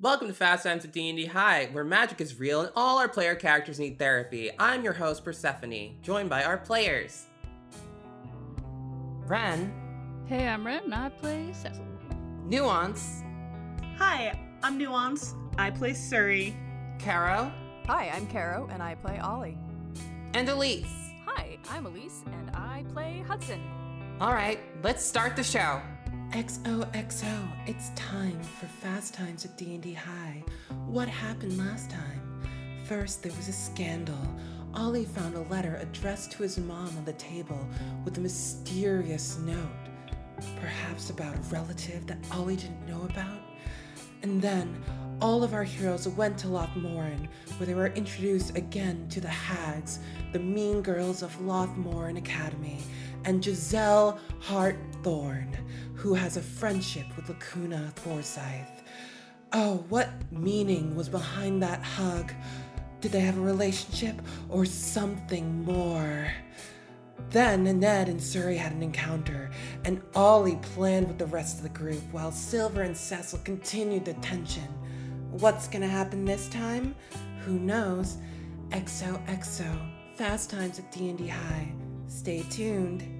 Welcome to Fast Times at D&D High, where magic is real and all our player characters need therapy. I'm your host, Persephone, joined by our players. Ren, Hey, I'm Ren, and I play Cecil. Nuance, Hi, I'm Nuance. I play Suri. Caro, Hi, I'm Caro, and I play Ollie. and Elise. Hi, I'm Elise, and I play Hudson. All right, let's start the show. XOXO, it's time for Fast Times at D&D High. What happened last time? First, there was a scandal. Ollie found a letter addressed to his mom on the table with a mysterious note. Perhaps about a relative that Ollie didn't know about? And then, all of our heroes went to Lothmorin, where they were introduced again to the Hags, the mean girls of Lothmorin Academy, and Giselle Hartthorn, who has a friendship with Lacuna Forsyth. Oh, what meaning was behind that hug? Did they have a relationship or something more? Then Ned and Suri had an encounter, and Ollie planned with the rest of the group while Silver and Cecil continued the tension. What's gonna happen this time? Who knows? XOXO, Fast Times at D&D High. Stay tuned.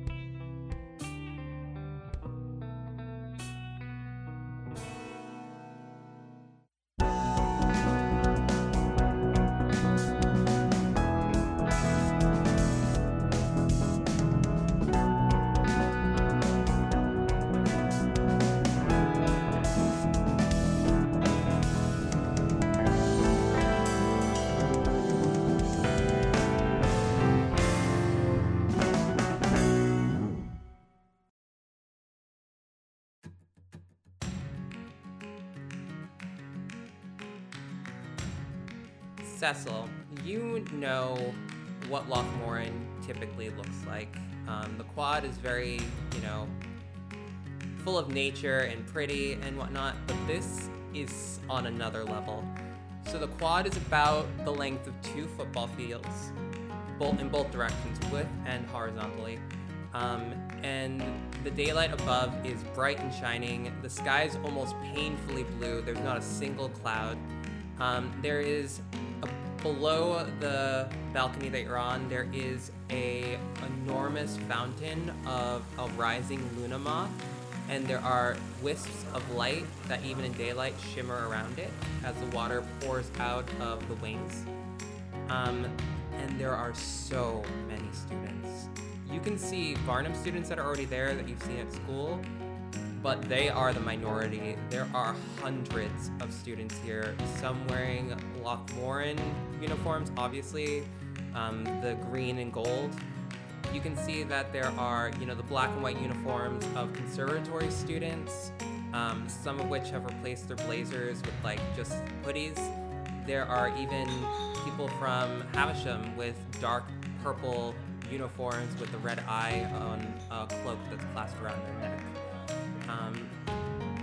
Know what Lochmoran typically looks like. Um, the quad is very, you know, full of nature and pretty and whatnot, but this is on another level. So the quad is about the length of two football fields, both in both directions, width and horizontally. Um, and the daylight above is bright and shining. The sky is almost painfully blue. There's not a single cloud. Um, there is a, below the balcony that you're on. There is a enormous fountain of a rising luna moth, and there are wisps of light that even in daylight shimmer around it as the water pours out of the wings. Um, and there are so many students. You can see Varnum students that are already there that you've seen at school, but they are the minority. There are hundreds of students here, some wearing Lochmoran uniforms, obviously, um, the green and gold. You can see that there are, you know, the black and white uniforms of conservatory students, um, some of which have replaced their blazers with like just hoodies. There are even people from Havisham with dark purple uniforms with a red eye on a cloak that's clasped around their neck. Um,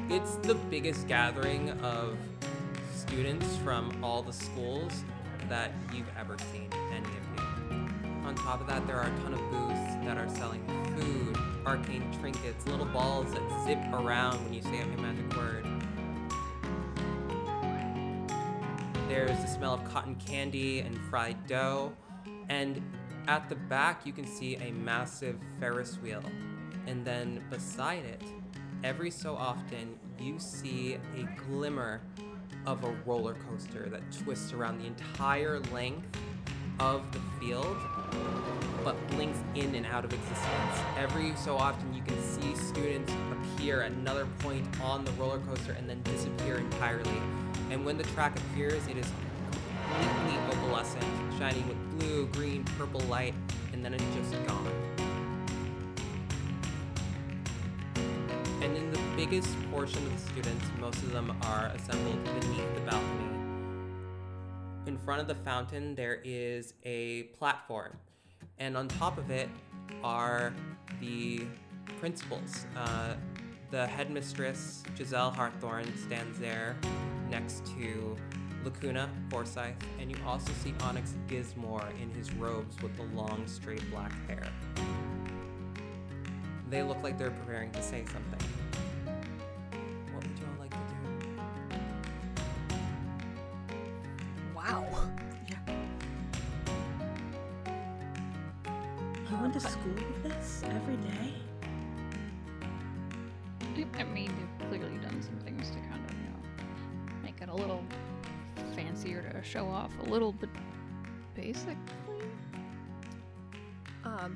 it's the biggest gathering of students from all the schools that you've ever seen, any of you. On top of that, there are a ton of booths that are selling food, arcane trinkets, little balls that zip around when you say a magic word. There's the smell of cotton candy and fried dough, and at the back, you can see a massive Ferris wheel. And then beside it, every so often, you see a glimmer of a roller coaster that twists around the entire length of the field, but blinks in and out of existence. Every so often, you can see students appear at another point on the roller coaster and then disappear entirely. And when the track appears, it is completely opalescent, shining with blue, green, purple light, and then it's just gone. And in the biggest portion of the students, most of them are assembled beneath the balcony. In front of the fountain, there is a platform, and on top of it are the principals. Uh, the headmistress, Giselle Hartthorn, stands there next to Lacuna Forsyth, and you also see Onyx Gizmore in his robes with the long, straight black hair. They look like they're preparing to say something. What would y'all like to do? Wow. Yeah. You went to school with this every day? I mean, they've clearly done some things to kind of, you know, make it a little fancier to show off a little bit basically.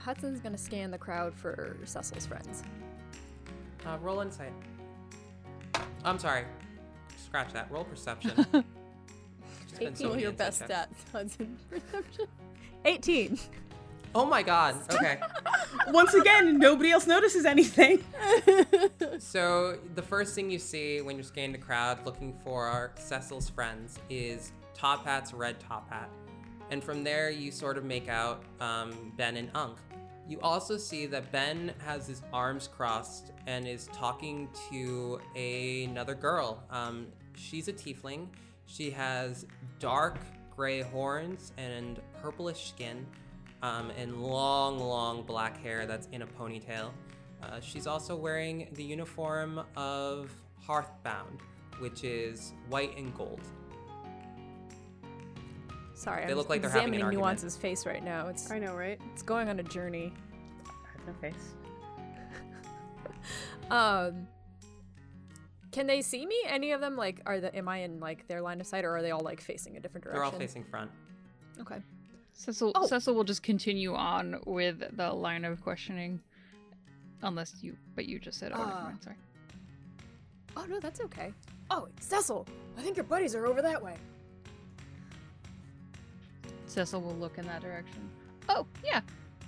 Hudson's gonna scan the crowd for Cecil's friends. Uh, roll insight. I'm sorry. Scratch that. Roll perception. Just been so your best checks. stats, Hudson. Perception. 18. Oh my god. Okay. Once again, nobody else notices anything. so the first thing you see when you're scanning the crowd looking for Cecil's friends is Top Hat's red top hat. And from there, you sort of make out um, Ben and Unk. You also see that Ben has his arms crossed and is talking to a- another girl. Um, she's a tiefling. She has dark gray horns and purplish skin, um, and long, long black hair that's in a ponytail. Uh, she's also wearing the uniform of Hearthbound, which is white and gold. Sorry, They I'm look like they're having an examining argument. Nuance's face right now. It's I know, right? it's going on a journey. I have no face. Um, can they see me? Any of them? Like, are the am I in like their line of sight, or are they all like facing a different direction? They're all facing front. Okay. Cecil, Oh. Cecil will just continue on with the line of questioning, unless you, but you just said, oh, never Uh, mind, sorry. Oh no, that's okay. Oh, Cecil, I think your buddies are over that way. Cecil will look in that direction. Oh, yeah,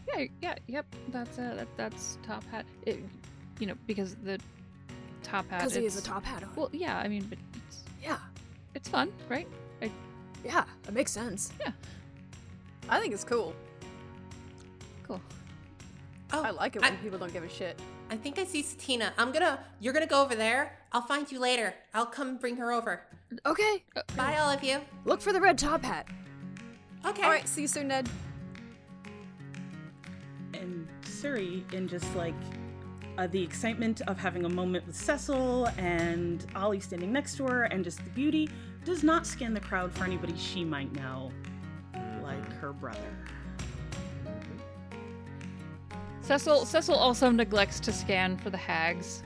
yeah, yeah, yep. That's uh, that, that's top hat. It, you know, because the top hat. Because he has a top hat on. Well, yeah, I mean, but it's yeah, it's fun, right? I, yeah, it makes sense. Yeah. I think it's cool. cool. Oh, I like it when people don't give a shit. I think I see Satina. I'm gonna. You're gonna go over there. I'll find you later. I'll come bring her over. Okay, Bye, all of you. look for the red top hat. Okay. All right, see you soon, Ned. And Suri, in just like uh, the excitement of having a moment with Cecil and Ollie standing next to her and just the beauty, does not scan the crowd for anybody she might know, like her brother. Cecil Cecil also neglects to scan for the hags.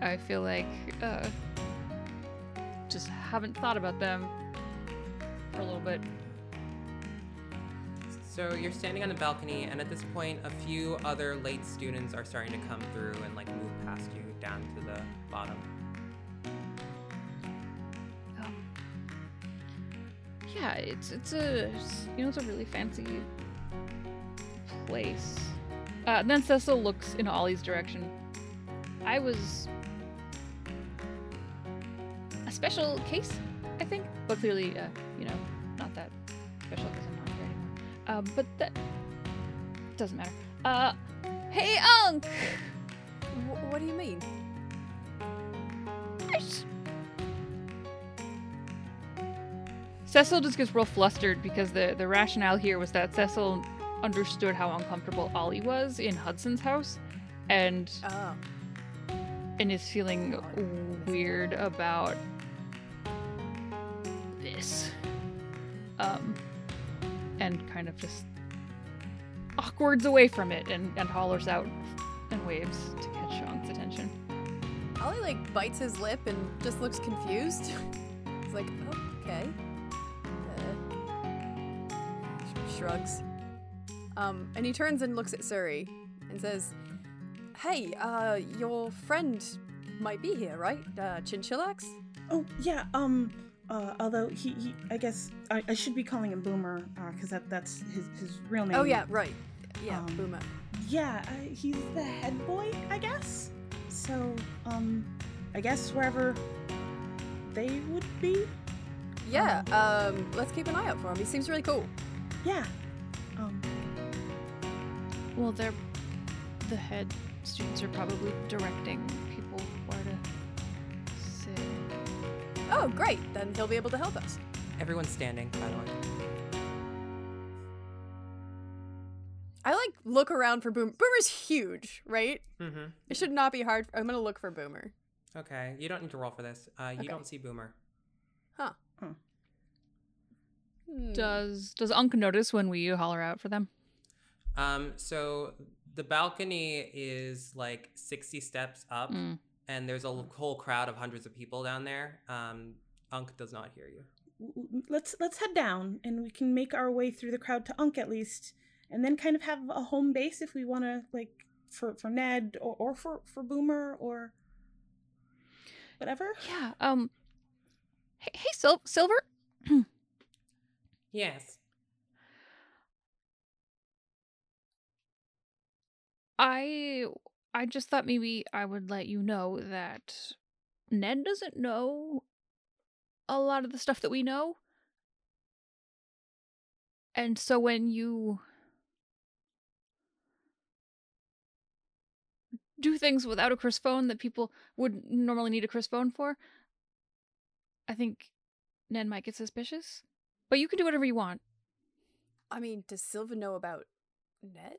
I feel like uh just haven't thought about them for a little bit. So you're standing on the balcony, and at this point, a few other late students are starting to come through and like move past you down to the bottom. Um, yeah, it's it's a you know it's a really fancy place. Uh, then Cecil looks in Ollie's direction. I was a special case, I think, but clearly, uh, you know, not that special because I'm not here anymore. Um, but that doesn't matter. Uh, hey, Unc. Wh- what do you mean? Just- Cecil just gets real flustered because the, the rationale here was that Cecil understood how uncomfortable Ollie was in Hudson's house and Oh. and is feeling weird about this. Um and kind of just awkwards away from it and, and hollers out and waves to catch Sean's attention. Ollie like bites his lip and just looks confused. He's like, okay. Uh, sh- shrugs. Um, and he turns and looks at Suri and says, "Hey, uh, your friend might be here, right? Uh, Chinchillax? Oh yeah. Um. Uh. Although he, he I guess I, I should be calling him Boomer, uh, because that that's his his real name. Oh yeah, right. Yeah, Um, Boomer. Yeah. Uh, he's the head boy, I guess. So um, I guess wherever they would be. Yeah. Um, let's keep an eye out for him. He seems really cool. Yeah. Um. Well, they're the head students are probably directing Oh, great. Then he'll be able to help us. Everyone's standing, by the way. I like look around for Boomer. Boomer's huge, right? Mm-hmm. It should not be hard. I'm gonna look for Boomer. Okay. You don't need to roll for this. Uh, you Okay. don't see Boomer. Huh. Hmm. Does does Unk notice when we holler out for them? Um, so the balcony is like 60 steps up, Mm. And there's a whole crowd of hundreds of people down there. Um, Unk does not hear you. W- w- Let's let's head down, and we can make our way through the crowd to Unk at least, and then kind of have a home base if we want to, like for for Ned or, or for for Boomer or whatever. Yeah. Um. Hey, hey Sil- Silver. Yes. I I just thought maybe I would let you know that Ned doesn't know a lot of the stuff that we know. And so when you do things without a Chris phone that people would normally need a Chris phone for, I think Ned might get suspicious. But you can do whatever you want. I mean, does Silva know about Ned?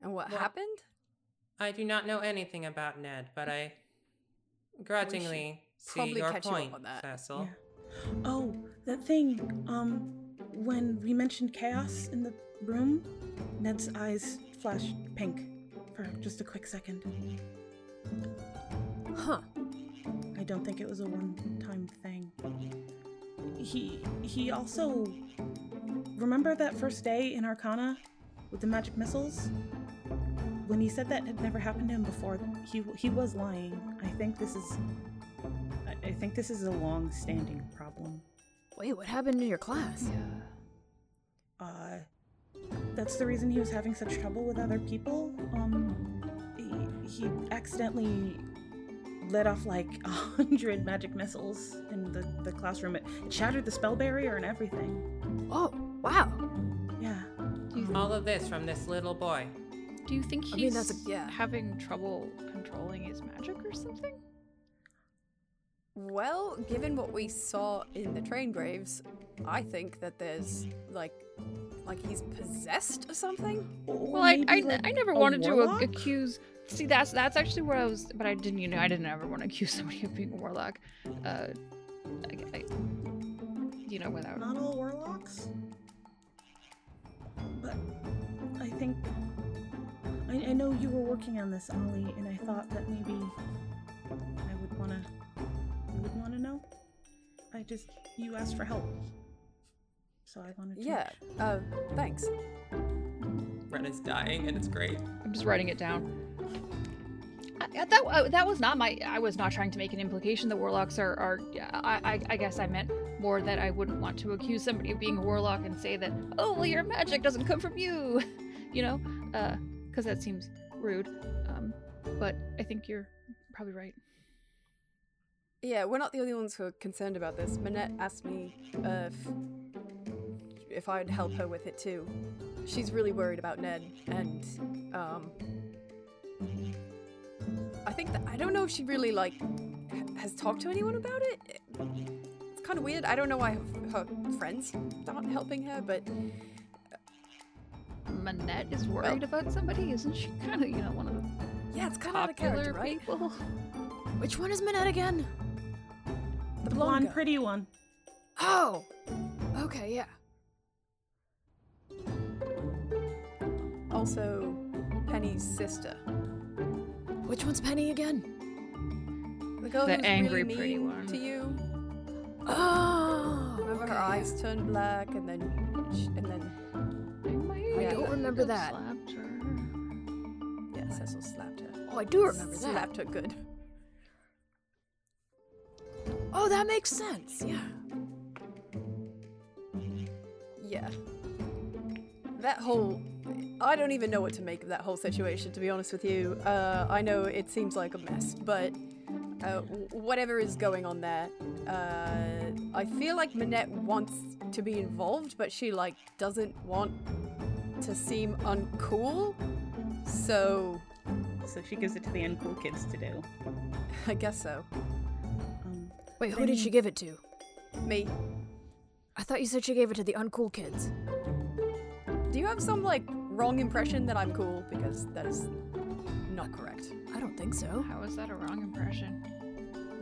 And what Well- happened? I do not know anything about Ned, but I grudgingly see probably your catch you up point, on that. Cecil. Yeah. Oh, that thing. Um, when we mentioned chaos in the room, Ned's eyes flashed pink for just a quick second. Huh. I don't think it was a one-time thing. He he also remember that first day in Arcana with the magic missiles. When he said that had never happened to him before, he he was lying. I think this is. I- I think this is a long-standing problem. Wait, what happened to your class? Yeah. Uh, that's the reason he was having such trouble with other people. Um, he, he accidentally let off like a hundred magic missiles in the, the classroom. It, it shattered the spell barrier and everything. Oh, wow. Yeah. All of this from this little boy. Do you think he's I mean, that's a- yeah. having trouble controlling his magic or something? Well, given what we saw in the train graves, I think that there's like like he's possessed or something. Well, I, I, like, I never a wanted to warlock? ac- accuse. See, that's that's actually where I was, but I didn't. You know, I didn't ever want to accuse somebody of being a warlock. Uh, I, I, you know, without. Not all warlocks. But I think I, I know you were working on this, Ollie, and I thought that maybe I would wanna you would wanna know. I just you asked for help. So I wanted to Yeah. Uh, thanks. Ren is dying, and it's great. I'm just writing it down. I, I- that uh, that was not my. I was not trying to make an implication that warlocks are. are I, I I guess I meant more that I wouldn't want to accuse somebody of being a warlock and say that oh well your magic doesn't come from you, you know, because that seems rude. Um, but I think you're probably right. Yeah, we're not the only ones who are concerned about this. Manette asked me uh, if, if I'd help her with it too. She's really worried about Ned, and um, I think that I don't know if she really like has talked to anyone about it. It's kind of weird. I don't know why her friends aren't helping her, but Manette is oh. worried about somebody, isn't she? Kind of, you know, one of the yeah, it's kind of out of character, right? people. Which one is Manette again? the blonde blonde pretty one. Oh, okay, yeah. Also, Penny's sister. Which one's Penny again? The girl The who's angry really pretty mean one. to you. Oh, remember her eyes turned black, and then, and then, I, might I don't have remember that. slapped her. yeah, Cecil slapped her. Oh, I do remember that. Slapped her good. Oh, that makes sense. Yeah. Yeah. That whole. I don't even know what to make of that whole situation, to be honest with you. Uh, I know it seems like a mess, but uh, whatever is going on there, uh, I feel like Manette wants to be involved, but she, like, doesn't want to seem uncool. So, So she gives it to the uncool kids to do. I guess so. Um, Wait, who did she give it to? Me. I thought you said she gave it to the uncool kids. Do you have some, like, wrong impression that I'm cool? Because that is not correct. I don't think so. How is that a wrong impression?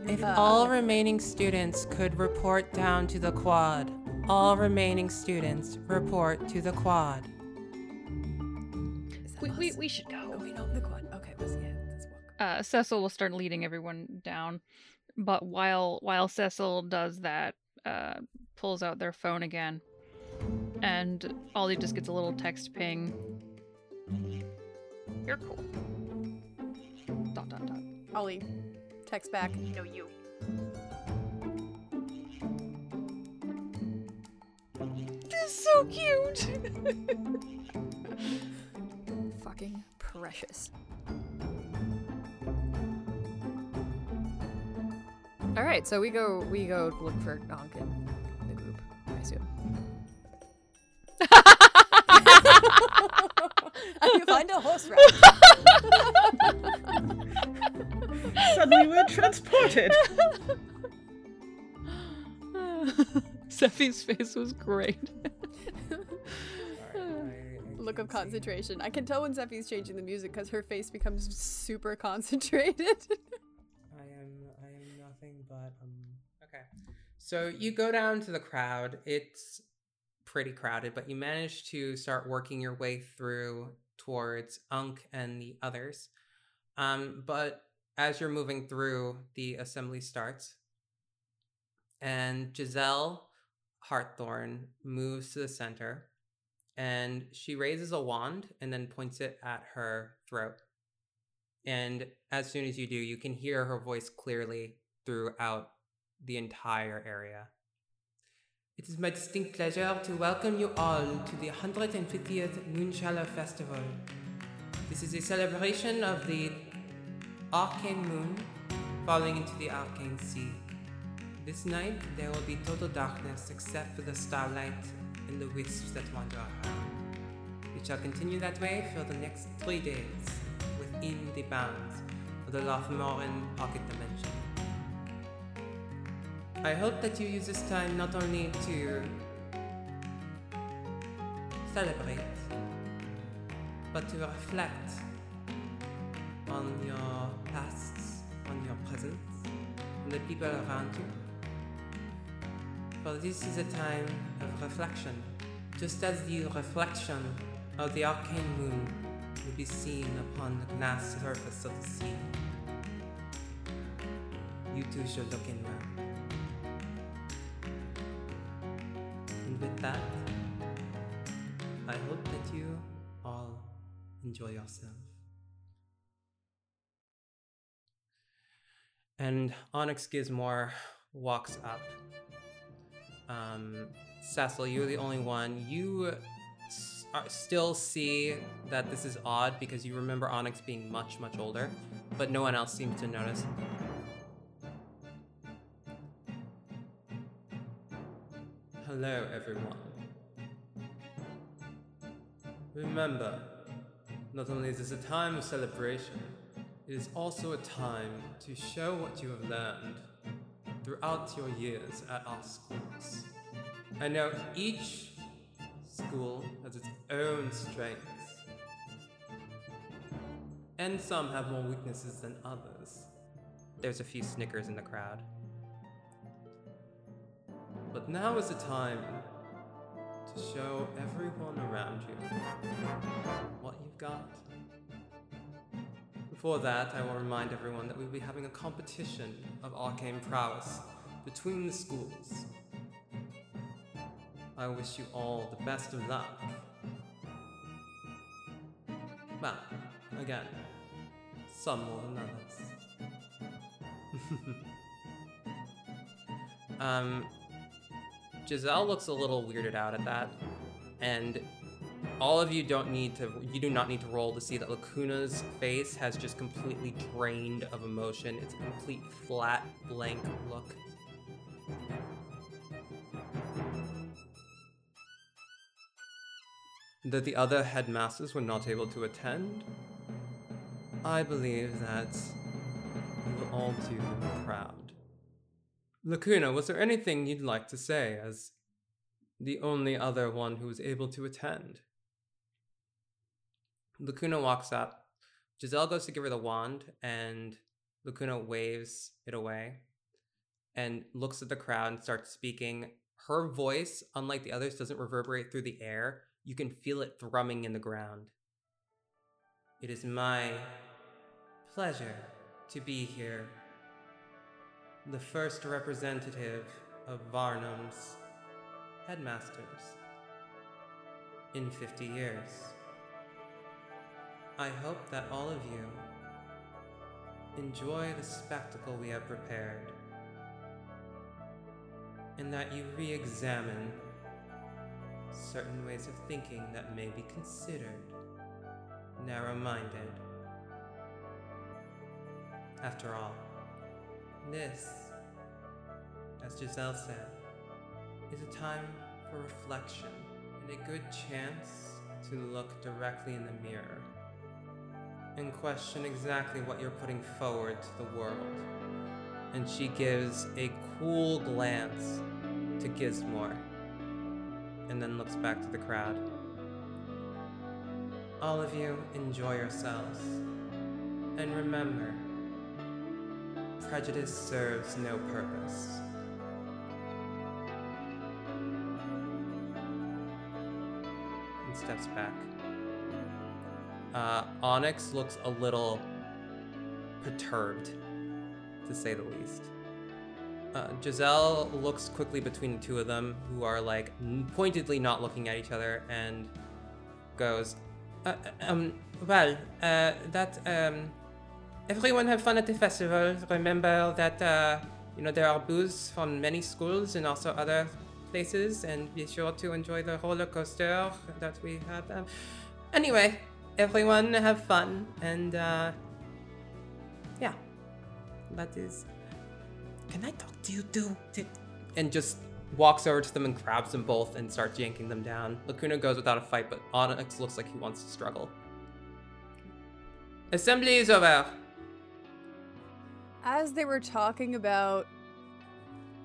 If Uh, all remaining students could report down to the quad, All remaining students report to the quad. Is that We, we, we should Oh, go. we know the quad. Okay, let's yeah, let's walk. Uh, Cecil will start leading everyone down, but while while Cecil does that, uh, pulls out their phone again, and Ollie just gets a little text ping. You're cool. Dot dot dot. Ollie, text back. No, you. This is so cute. Fucking precious. All right, so we go we go look for Unk in the group. I assume. I find a horse rack. Suddenly we're transported. Sephi's face was great. Look of concentration. I can tell when Sephi's changing the music because her face becomes super concentrated. I am I am nothing but um okay. So you go down to the crowd. It's pretty crowded, but you manage to start working your way through towards Unk and the others. Um, but as you're moving through, the assembly starts. And Giselle Hartthorn moves to the center and she raises a wand and then points it at her throat. And as soon as you do, you can hear her voice clearly throughout the entire area. It is my distinct pleasure to welcome you all to the 150th Moonshadow Festival. This is a celebration of the arcane moon falling into the arcane sea. This night, there will be total darkness except for the starlight and the wisps that wander around. It shall continue that way for the next three days within the bounds of the Lothmoran Pocket Dimension. I hope that you use this time not only to celebrate, but to reflect on your pasts, on your presents, on the people around you. For this is a time of reflection, just as the reflection of the arcane moon will be seen upon the glass surface of the sea. You too should look in inward. And with that, I hope that you all enjoy yourself. And Onyx Gizmore walks up. Um, Cecil, you're the only one. You s- still see that this is odd because you remember Onyx being much, much older, but no one else seems to notice. Hello, everyone. Remember, not only is this a time of celebration, it is also a time to show what you have learned throughout your years at our schools. I know each school has its own strengths, and some have more weaknesses than others. There's a few snickers in the crowd. But now is the time to show everyone around you what you've got. Before that, I will remind everyone that we will be having a competition of arcane prowess between the schools. I wish you all the best of luck. Well, again, some more than others. um, Giselle looks a little weirded out at that, and all of you don't need to you do not need to roll to see that Lacuna's face has just completely drained of emotion. It's a complete flat blank look. That the other headmasters were not able to attend? I believe that we will all do them proud. Lacuna, was there anything you'd like to say as the only other one who was able to attend? Lacuna walks up. Giselle goes to give her the wand, and Lacuna waves it away and looks at the crowd and starts speaking her voice, unlike the others, doesn't reverberate through the air. You can feel it thrumming in the ground. It is my pleasure to be here. The first representative of Varnum's headmasters in 50 years. I hope that all of you enjoy the spectacle we have prepared and that you re examine certain ways of thinking that may be considered narrow minded. After all, this, as Giselle said, is a time for reflection and a good chance to look directly in the mirror and question exactly what you're putting forward to the world. And she gives a cool glance to Gizmore and then looks back to the crowd. All of you enjoy yourselves. And remember, prejudice serves no purpose. And steps back. Uh, Onyx looks a little perturbed, to say the least. Uh, Giselle looks quickly between the two of them, who are like pointedly not looking at each other, and goes, uh, um, well, uh, that, um, everyone have fun at the festival. Remember that, uh, you know, there are booths from many schools and also other places, and be sure to enjoy the roller coaster that we have. Um, anyway, everyone have fun, and, uh, yeah, that is. Can I talk to you too? And just walks over to them and grabs them both and starts yanking them down. Lacuna goes without a fight, but Onyx looks like he wants to struggle. Assembly is over. As they were talking about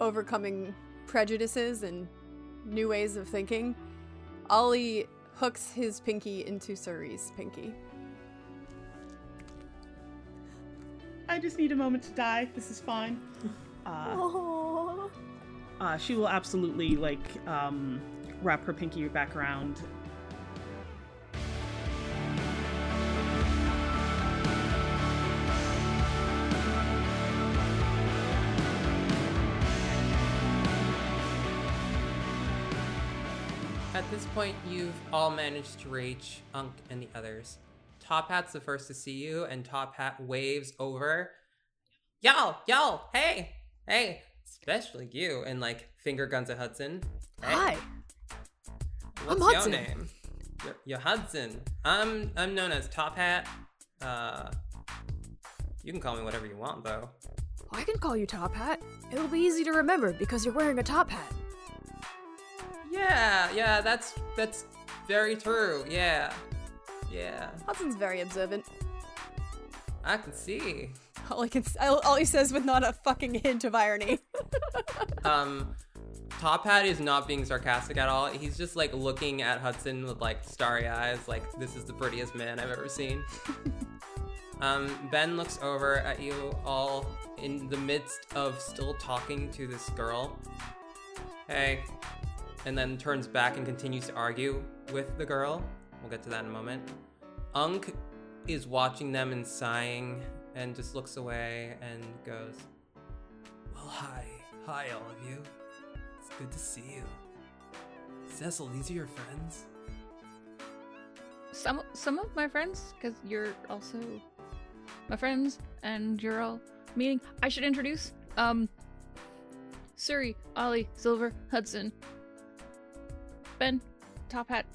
overcoming prejudices and new ways of thinking, Ollie hooks his pinky into Suri's pinky. I just need a moment to die. This is fine. Uh, uh, she will absolutely like um, wrap her pinky back around. This point, you've all managed to reach Unk and the others. Top Hat's the first to see you, and Top Hat waves over. Y'all, y'all, hey, hey, especially you, and like finger guns at Hudson. Hey, Hi. What's I'm your name? You're, you're Hudson. I'm I'm known as Top Hat. Uh, you can call me whatever you want, though. I can call you Top Hat. It'll be easy to remember because you're wearing a top hat. Yeah, yeah, that's that's very true. Yeah, yeah, Hudson's very observant. I can see. All he can, all all he says with not a fucking hint of irony. Um, Top Hat is not being sarcastic at all. He's just like looking at Hudson with like starry eyes, like this is the prettiest man I've ever seen. um, Ben looks over at you all in the midst of still talking to this girl. Hey, and then turns back and continues to argue with the girl. We'll get to that in a moment. Unk is watching them and sighing and just looks away and goes, Well, hi. Hi, all of you. It's good to see you. Cecil, these are your friends? Some some of my friends, because you're also my friends, and you're all meeting. I should introduce um Suri, Ollie, Silver, Hudson, Ben, Top Hat.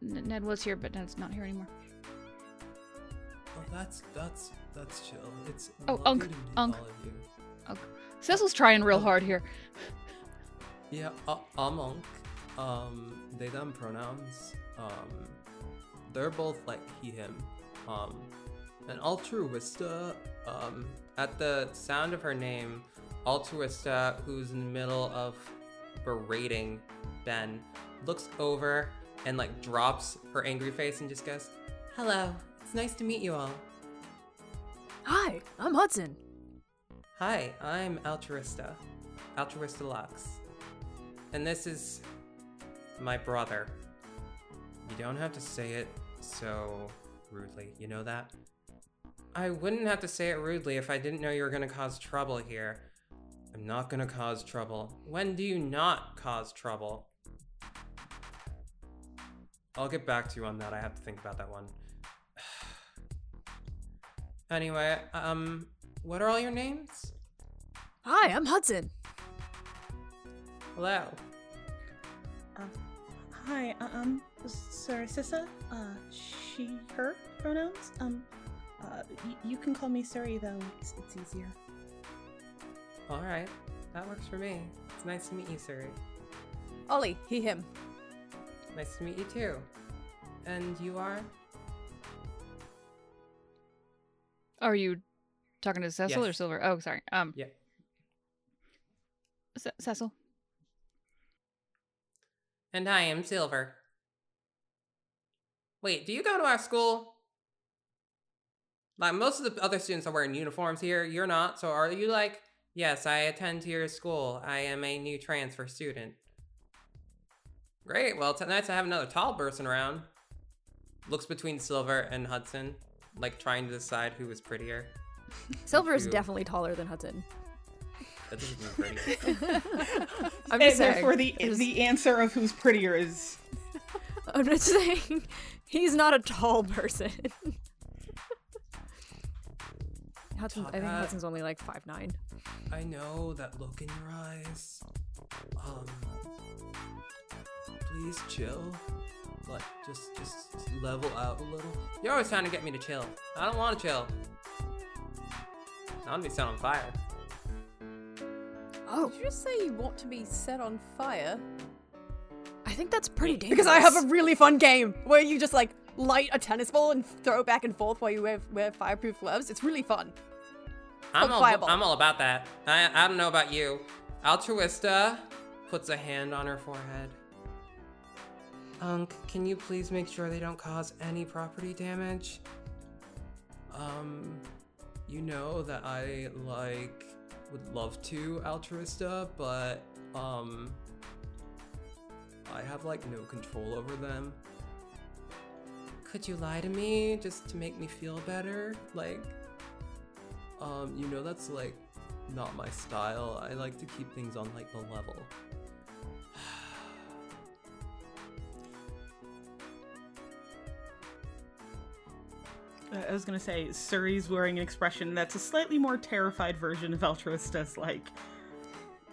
N- Ned was here, but Ned's not here anymore. Oh, that's that's that's chill. It's Oh, lovely Unk, to meet Unk. all of you. Cecil's trying real hard here. Yeah, uh, I'm Unk. Um, they them pronouns. Um, they're both like he him. Um, and Altruista. Um, at the sound of her name, Altruista, who's in the middle of berating Ben, looks over and like drops her angry face and just goes, "Hello, it's nice to meet you all." Hi, I'm Hudson. Hi, I'm Altruista. Altruista Lux. And this is my brother. You don't have to say it so rudely, you know that? I wouldn't have to say it rudely if I didn't know you were gonna cause trouble here. I'm not gonna cause trouble. When do you not cause trouble? I'll get back to you on that. I have to think about that one. anyway, um, what are all your names? Hi, I'm Hudson. Hello. Uh, hi, uh, um, Sarasissa, uh, she, her pronouns. Um, uh, y- you can call me Suri though, it's, it's easier. All right, that works for me. It's nice to meet you, Suri. Ollie, he, him. Nice to meet you too. And you are? Are you talking to Cecil or Silver? Oh, sorry. Um, Yeah. Ce- Cecil. And I am Silver. Wait, do you go to our school? Like most of the other students are wearing uniforms here. You're not. So are you like, yes, I attend to your school. I am a new transfer student. Great. Well, it's nice to have another tall person around. Looks between Silver and Hudson, like trying to decide who is prettier. Silver is definitely taller than Hudson. That doesn't mean pretty. I'm and just saying. therefore, the There's- the answer of who's prettier is I'm just saying. He's not a tall person. Hudson, I think Hudson's only like five nine. I know that look in your eyes. Um, please chill. Like, just, just level out a little. You're always trying to get me to chill. I don't want to chill. I want to be set on fire. Oh, Did you just say you want to be set on fire? I think that's pretty Wait, dangerous. Because I have a really fun game where you just like light a tennis ball and throw it back and forth while you wear, wear fireproof gloves. It's really fun. I'm all. I'm all about that. I, I don't know about you. Altruista puts a hand on her forehead. Unk, can you please make sure they don't cause any property damage? Um, you know that I like would love to Altruista, but um, I have like no control over them. Could you lie to me just to make me feel better? Like, um, you know that's like not my style. I like to keep things on like the level. I was gonna say, Suri's wearing an expression that's a slightly more terrified version of Altruista's. Like,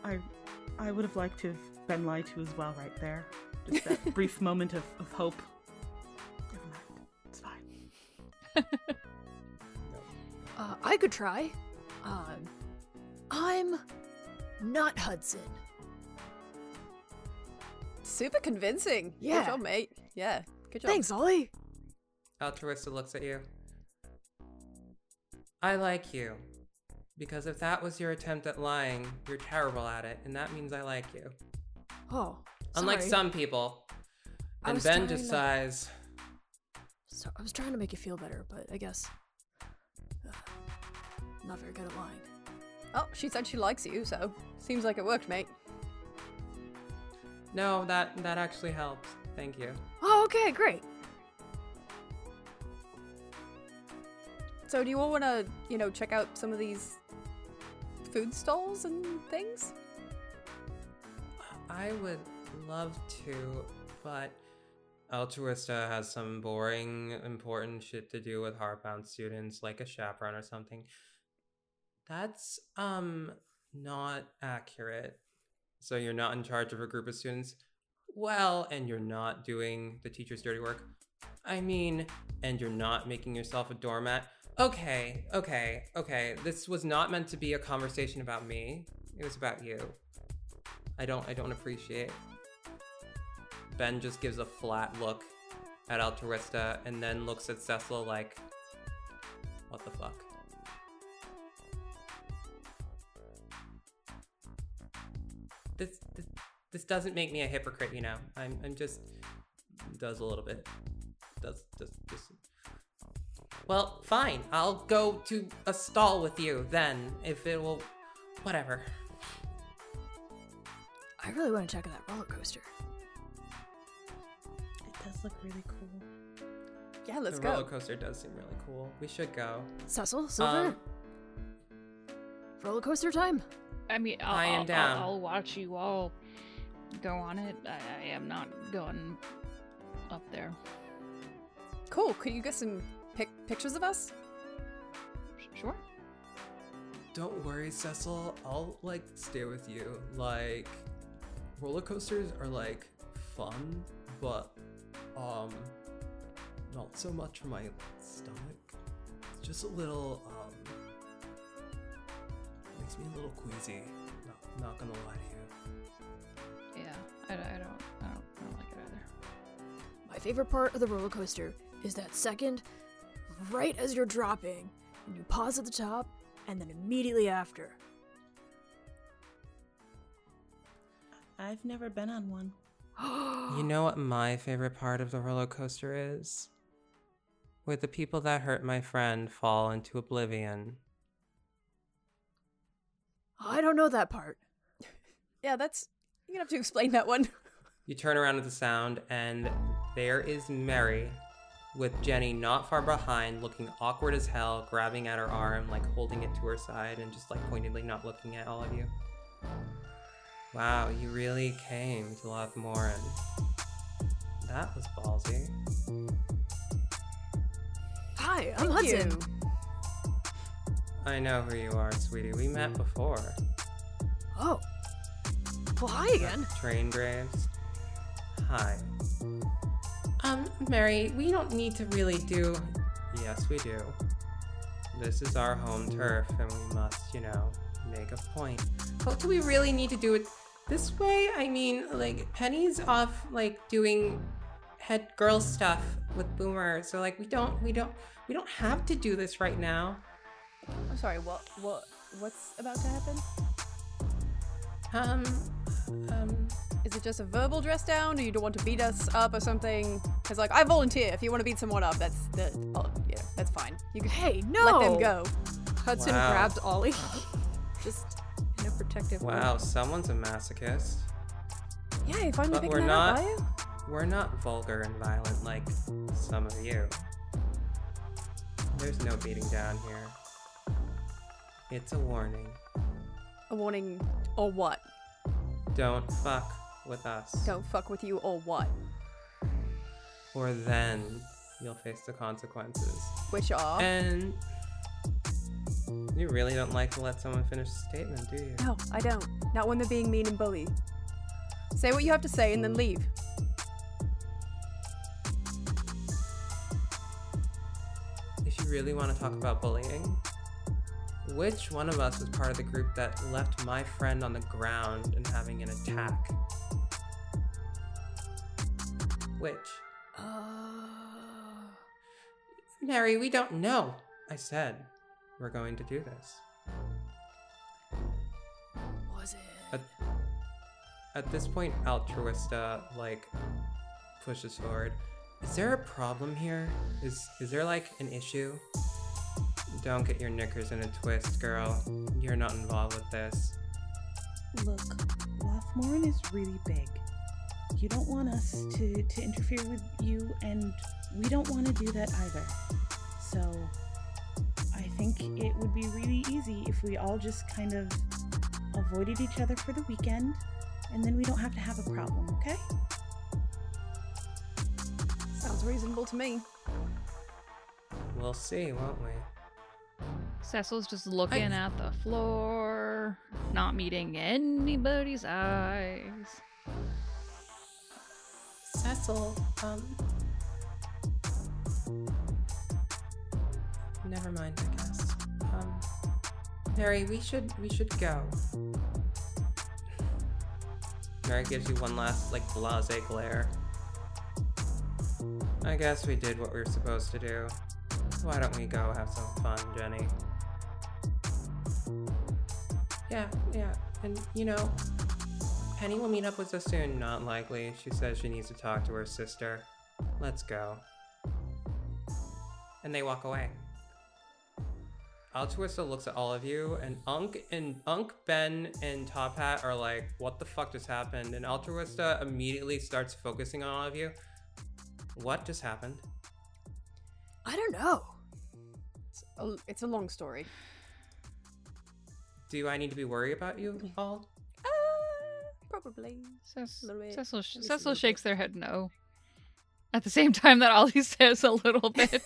I, I would have liked to have been lied to as well, right there. Just that brief moment of, of hope. Never mind, it's fine. Uh, I could try. Um, I'm not Hudson. Super convincing. Yeah. Good job, mate. Yeah. Good job. Thanks, Ollie. Altruista looks at you. I like you. Because if that was your attempt at lying, you're terrible at it, and that means I like you. Oh, Unlike sorry. some people. I And was Ben trying just to- sighs. So I was trying to make you feel better, but I guess not very good at lying. Oh, she said she likes you, so seems like it worked, mate. No, that that actually helped. Thank you. Oh, okay, great. So do you all want to, you know, check out some of these food stalls and things? I would love to, but Altruista has some boring, important shit to do with Hearthbound students, like a chaperone or something. That's um not accurate. So you're not in charge of a group of students? Well, and you're not doing the teacher's dirty work? I mean, and you're not making yourself a doormat? Okay, okay, okay. This was not meant to be a conversation about me. It was about you. I don't I don't appreciate. Ben just gives a flat look at Altruista and then looks at Cecil like what the fuck? This, this this doesn't make me a hypocrite, you know. I'm I'm just does a little bit. Does does just Well, fine. I'll go to a stall with you then if it will whatever. I I really want to check out that roller coaster. It does look really cool. Yeah, let's the go. roller coaster does seem really cool. We should go. Cecil, Silver, Um, roller coaster time. I mean, I'll, I am I'll- I'll- I'll, watch you all go on it. I, I am not going up there. Cool. Could you get some pic- pictures of us? Sure. Don't worry, Cecil. I'll like stay with you. Like, roller coasters are like fun, but um, not so much for my stomach. It's just a little um, makes me a little queasy. Not, not gonna lie to you. Yeah, I, I don't, I don't, I don't like it either. My favorite part of the roller coaster is that second, right as you're dropping, and you pause at the top, and then immediately after. I've never been on one. You know what my favorite part of the roller coaster is? Where the people that hurt my friend fall into oblivion. Oh, I don't know that part. yeah, that's. You're gonna have to explain that one. You turn around at the sound, and there is Mary with Jenny not far behind, looking awkward as hell, grabbing at her arm, like holding it to her side, and just like pointedly not looking at all of you. Wow, you really came to Lothmorn. That was ballsy. Hi, I'm Thank Hudson. you. I know who you are, sweetie. We met before. Oh. Well, hi again. Train Graves. Hi. Um, Mary, we don't need to really do. Yes, we do. This is our home turf, and we must, you know, make a point. But do we really need to do it this way? I mean, like, Penny's off, like, doing head girl stuff with Boomer, so like, we don't, we don't, we don't have to do this right now. I'm sorry. What? What? What's about to happen? Um, um, Is it just a verbal dress down? Do you don't want to beat us up or something? Because like I volunteer. If you want to beat someone up, that's that. Oh, yeah, that's fine. You can Hey, no. let them go. Hudson Wow. grabbed Ollie, just in a protective way. wow, someone's a masochist. Yeah, you finally But picking we're that not- up, are? We're not vulgar and violent like some of you. There's no beating down here. It's a warning. A warning or what? Don't fuck with us. Don't fuck with you or what? Or then you'll face the consequences. Which are? And you really don't like to let someone finish a statement, do you? no, I don't. Not when they're being mean and bully. Say what you have to say and then hmm. leave. If you really want to talk about bullying, which one of us was part of the group that left my friend on the ground and having an attack? Which? Uh, Mary, we don't know. I said we're going to do this. was it? At, at this point, Altruista like pushes forward. Is there a problem here? Is is there like an issue? Don't get your knickers in a twist, girl. You're not involved with this. Look, Lothmorn is really big. You don't want us to, to interfere with you, and we don't want to do that either. So, I think it would be really easy if we all just kind of avoided each other for the weekend, and then we don't have to have a problem, okay? Sounds reasonable to me. We'll see, won't we? Cecil's just looking at the floor, not meeting anybody's eyes. Cecil, um. Never mind, I guess. Um, Mary, we should we should go. Mary gives you one last like blase glare. I guess we did what we were supposed to do. Why don't we go have some fun, Jenny? Yeah, yeah, and you know, Penny will meet up with us soon. Not likely. She says she needs to talk to her sister. Let's go. And they walk away. Altruista looks at all of you, and Unk and Unk, Ben, and Top Hat are like, "What the fuck just happened?" And Altruista immediately starts focusing on all of you. What just happened? I don't know. It's a, it's a long story. Do I need to be worried about you all? Uh, probably. Cec- Cecil, sh- At least a Cecil little shakes their head no. At the same time that Ollie says a little bit.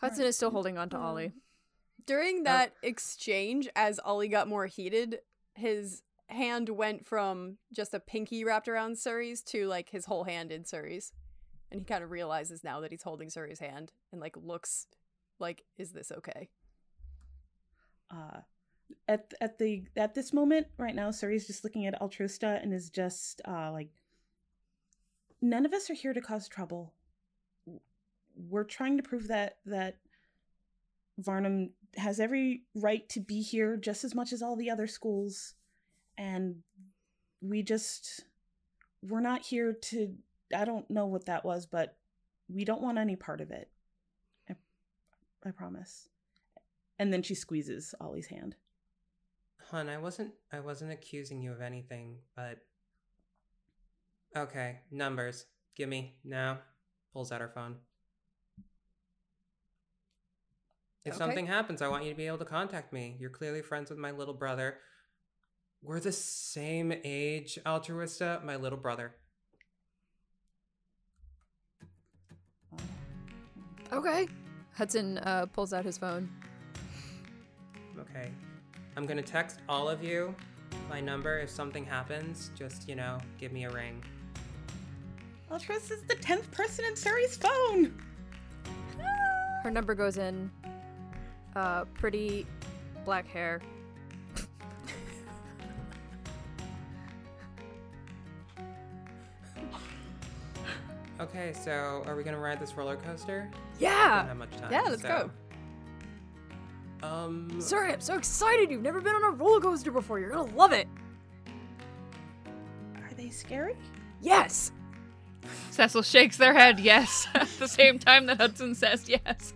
Hudson is still holding on to Ollie. During that exchange, as Ollie got more heated, his hand went from just a pinky wrapped around Suri's to like his whole hand in Suri's. And he kind of realizes now that he's holding Suri's hand and like looks like, is this okay? Uh, at at the at this moment right now, Suri's just looking at Altruista and is just uh, like, none of us are here to cause trouble. We're trying to prove that that Varnum has every right to be here just as much as all the other schools, and we just we're not here to. I don't know what that was, but we don't want any part of it. I, I promise. And then she squeezes Ollie's hand. Hun, I wasn't I wasn't accusing you of anything, but Okay, numbers. Give me now. Pulls out her phone. If Okay. something happens, I want you to be able to contact me. You're clearly friends with my little brother. We're the same age, Altruista, my little brother. Okay. Hudson uh, pulls out his phone. Okay. I'm gonna text all of you my number. If something happens, just, you know, give me a ring. Altruis is the tenth person in Suri's phone. Her number goes in. Uh, pretty black hair. Okay, so are we gonna ride this roller coaster? Yeah! Don't have much time. Yeah, let's so- Um. Sorry, I'm so excited. You've never been on a roller coaster before. You're gonna love it. Are they scary? Yes. Cecil shakes their head yes at the same time that Hudson says yes.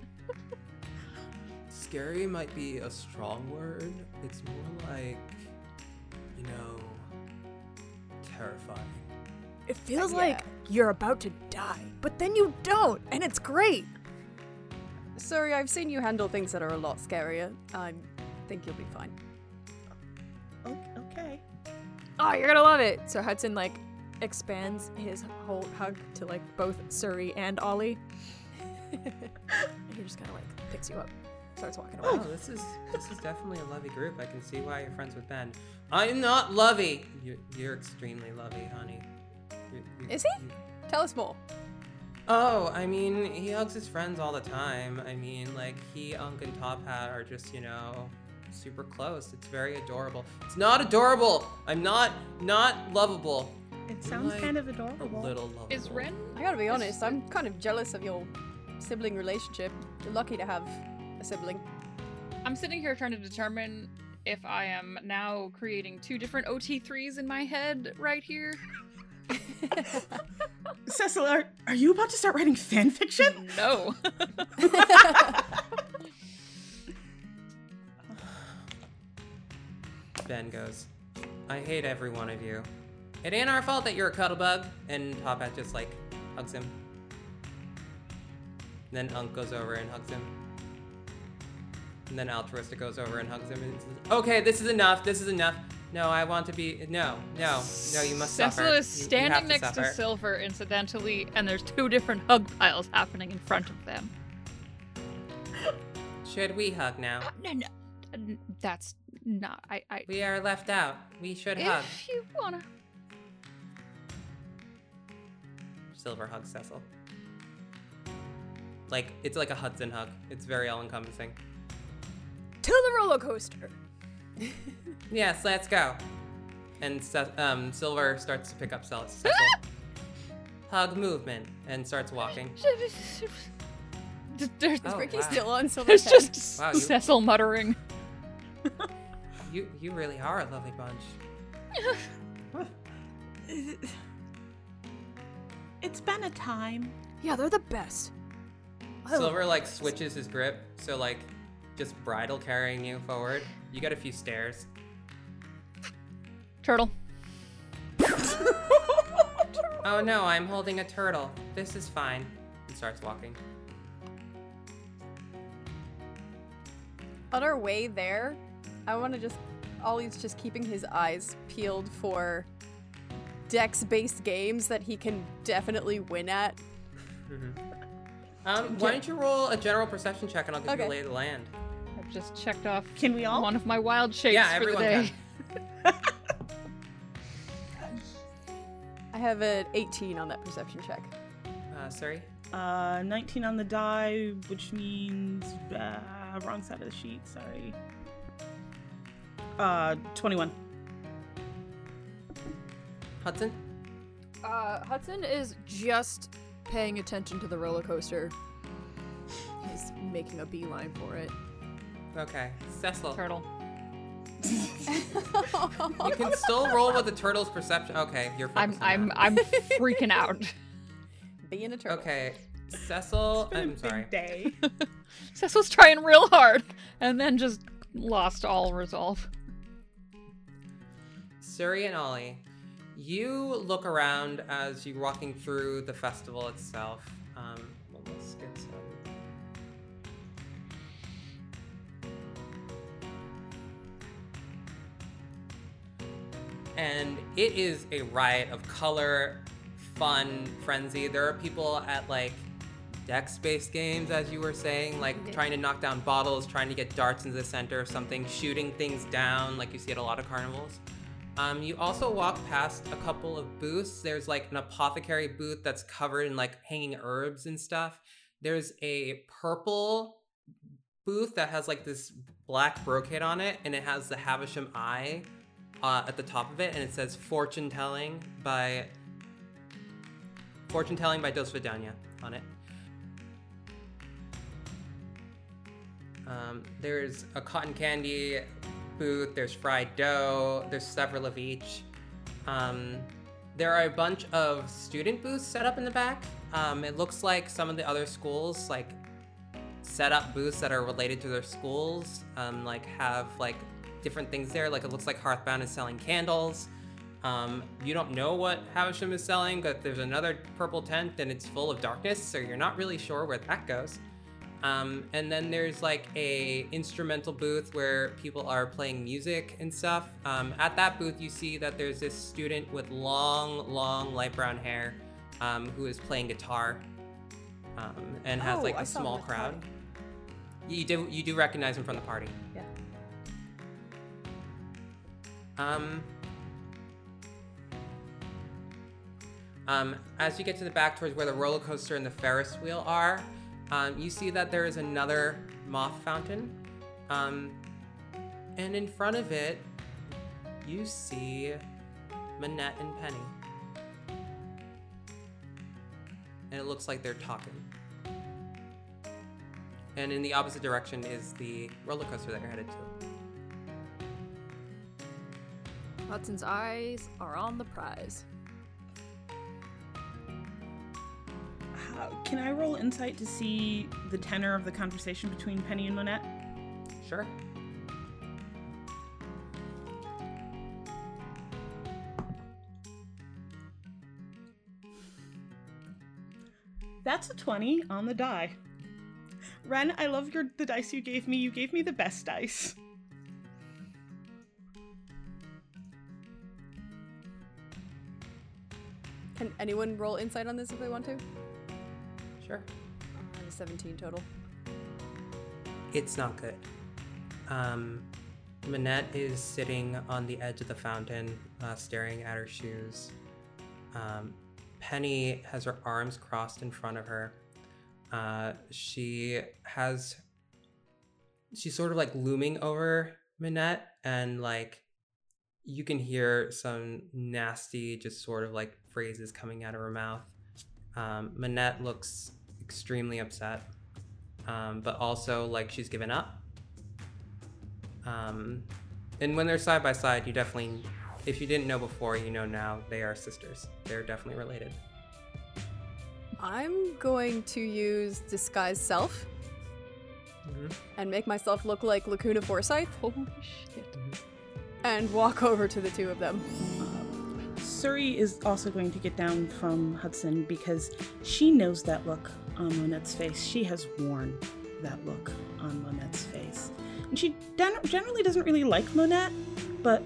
Scary might be a strong word. It's more like, you know, terrifying. It feels yeah. like you're about to die, but then you don't, and it's great. Sorry, I've seen you handle things that are a lot scarier. I think you'll be fine. O- okay. Oh, you're gonna love it. So Hudson like expands his whole hug to like both Suri and Ollie. and he just kind of like picks you up, starts walking away. Oh, this is this is definitely a lovey group. I can see why you're friends with Ben. I'm not lovey. You're, you're extremely lovey, honey. You- you- Is he? you- Tell us more. Oh, I mean, he hugs his friends all the time. I mean, like he, Unk, and Top Hat are just, you know, super close. It's very adorable. It's not adorable. I'm not not lovable. It sounds like kind of adorable. A adorable. little lovable. Is Ren? I gotta be honest, I'm kind of jealous of your sibling relationship. You're lucky to have a sibling. I'm sitting here trying to determine if I am now creating two different OT3s in my head right here. Cecil, are, are you about to start writing fan fiction? No. Ben goes, I hate every one of you. It ain't our fault that you're a cuddle bug. And Top Hat just like hugs him. Then Unk goes over and hugs him. And then Altruista goes over and hugs him and says, Okay, this is enough. This is enough. No, I want to be. No, no, no, you must Cecil suffer. is You- you standing next to suffer. Silver, incidentally, and there's two different hug piles happening in front of them. Should we hug now? Uh, no, no, n- that's not. I. I We are left out. We should hug. if you wanna. Silver hugs Cecil. Like, it's like a Hudson hug. It's very all encompassing. To the roller coaster. Yes, let's go. And um, Silver starts to pick up Cel- Cecil. Hug movement and starts walking. There's, Oh, Ricky's wow. still on Silver's there's head. just Wow, you- Cecil muttering. You you really are a lovely bunch. It's been a time. Yeah, they're the best. Silver like switches his grip, so like just bridal carrying you forward. You get a few stairs. Turtle. Oh no, I'm holding a turtle. This is fine. He starts walking. On our way there, I want to just. Ollie's just keeping his eyes peeled for dex based games that he can definitely win at. Um, why don't you roll a general perception check and I'll give you Okay. a lay of the land. I've just checked off Can we all? one of my wild shapes Yeah, for the day. I have an 18 on that perception check. Uh, sorry. Uh, 19 on the die, which means uh, wrong side of the sheet. Sorry. Uh, 21. Hudson? Uh, Hudson is just paying attention to the roller coaster. He's making a beeline for it. Okay. Cecil. Turtle. You can still roll with the turtle's perception. Okay, you're I'm I'm that. I'm freaking out. Being a turtle. Okay. Cecil, Been a I'm big sorry. day. Cecil's trying real hard and then just lost all resolve. Suri and Ollie, you look around as you're walking through the festival itself. Um, well, let's And it is a riot of color, fun, frenzy. There are people at like dex based games, as you were saying, like trying to knock down bottles, trying to get darts into the center of something, shooting things down, like you see at a lot of carnivals. Um, you also walk past a couple of booths. There's like an apothecary booth that's covered in like hanging herbs and stuff. There's a purple booth that has like this black brocade on it, and it has the Havisham eye uh, at the top of it, and it says "Fortune Telling" by "Fortune Telling" by Dos Vidania on it. Um, there's a cotton candy booth. There's fried dough. There's several of each. Um, there are a bunch of student booths set up in the back. Um, it looks like some of the other schools like set up booths that are related to their schools. Um, like have like different things there. Like it looks like Hearthbound is selling candles. Um, you don't know what Havisham is selling, but there's another purple tent and it's full of darkness, so you're not really sure where that goes. Um, and then there's like a instrumental booth where people are playing music and stuff. Um, at that booth, you see that there's this student with long, long light brown hair um, who is playing guitar um, and has Oh, like a small crowd. You do you do recognize him from the party. Um. Um, as you get to the back towards where the roller coaster and the Ferris wheel are, um, you see that there is another moth fountain. Um, and in front of it, you see Manette and Penny. And it looks like they're talking. And in the opposite direction is the roller coaster that you're headed to. Hudson's eyes are on the prize. How, can I roll insight to see the tenor of the conversation between Penny and Manette? Sure. That's a 20 on the die. Ren, I love your the dice you gave me. You gave me the best dice. Can anyone roll insight on this if they want to? Sure. I have a 17 total. It's not good. Um, Manette is sitting on the edge of the fountain, uh, staring at her shoes. Um, Penny has her arms crossed in front of her. Uh, she has. She's sort of like looming over Manette, and like you can hear some nasty, just sort of like phrases coming out of her mouth. Um, Manette looks extremely upset um, but also like she's given up. Um, and when they're side by side, you definitely, if you didn't know before, you know now they are sisters. They're definitely related. I'm going to use disguise self and make myself look like Lacuna Forsyth Holy shit. And walk over to the two of them. Suri is also going to get down from Hudson because she knows that look on Manette's face. She has worn that look on Manette's face. And she gen- generally doesn't really like Manette, but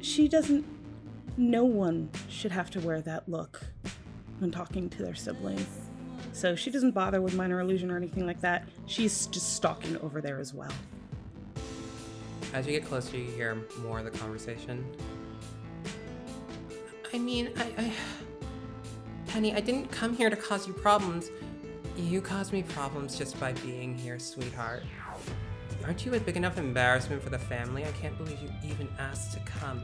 she doesn't. No one should have to wear that look when talking to their sibling. So she doesn't bother with minor illusion or anything like that. She's just stalking over there as well. As you get closer, you hear more of the conversation. I mean, I, I. Penny, I didn't come here to cause you problems. You caused me problems just by being here, sweetheart. Aren't you a big enough embarrassment for the family? I can't believe you even asked to come.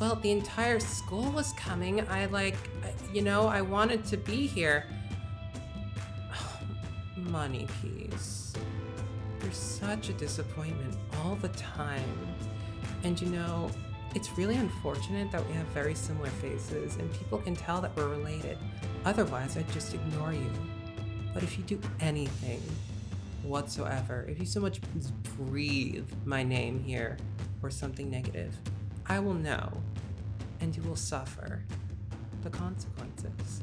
Well, the entire school was coming. I, like, you know, I wanted to be here. Money piece. You're such a disappointment all the time. And you know, it's really unfortunate that we have very similar faces and people can tell that we're related. Otherwise, I'd just ignore you. But if you do anything whatsoever, if you so much as breathe my name here or something negative, I will know and you will suffer the consequences.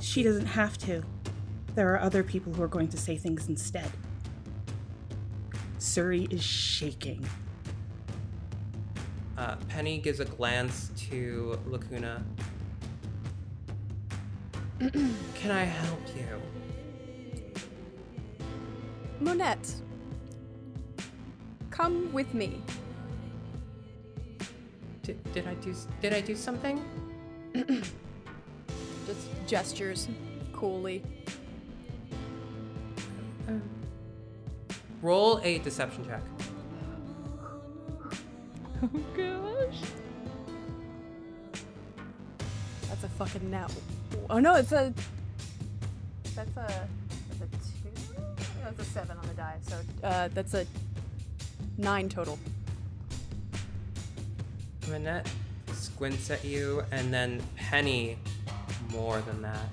She doesn't have to. There are other people who are going to say things instead. Suri is shaking. Uh, Penny gives a glance to Lacuna. Can I help you? Manette, come with me. Did, did I do did I do something? Just gestures coolly. Roll a deception check. Oh gosh. That's a fucking now. Oh no, it's a. That's a. That's a two. That's a seven on the die. So uh, that's a nine total. Manette squints at you, and then Penny, more than that,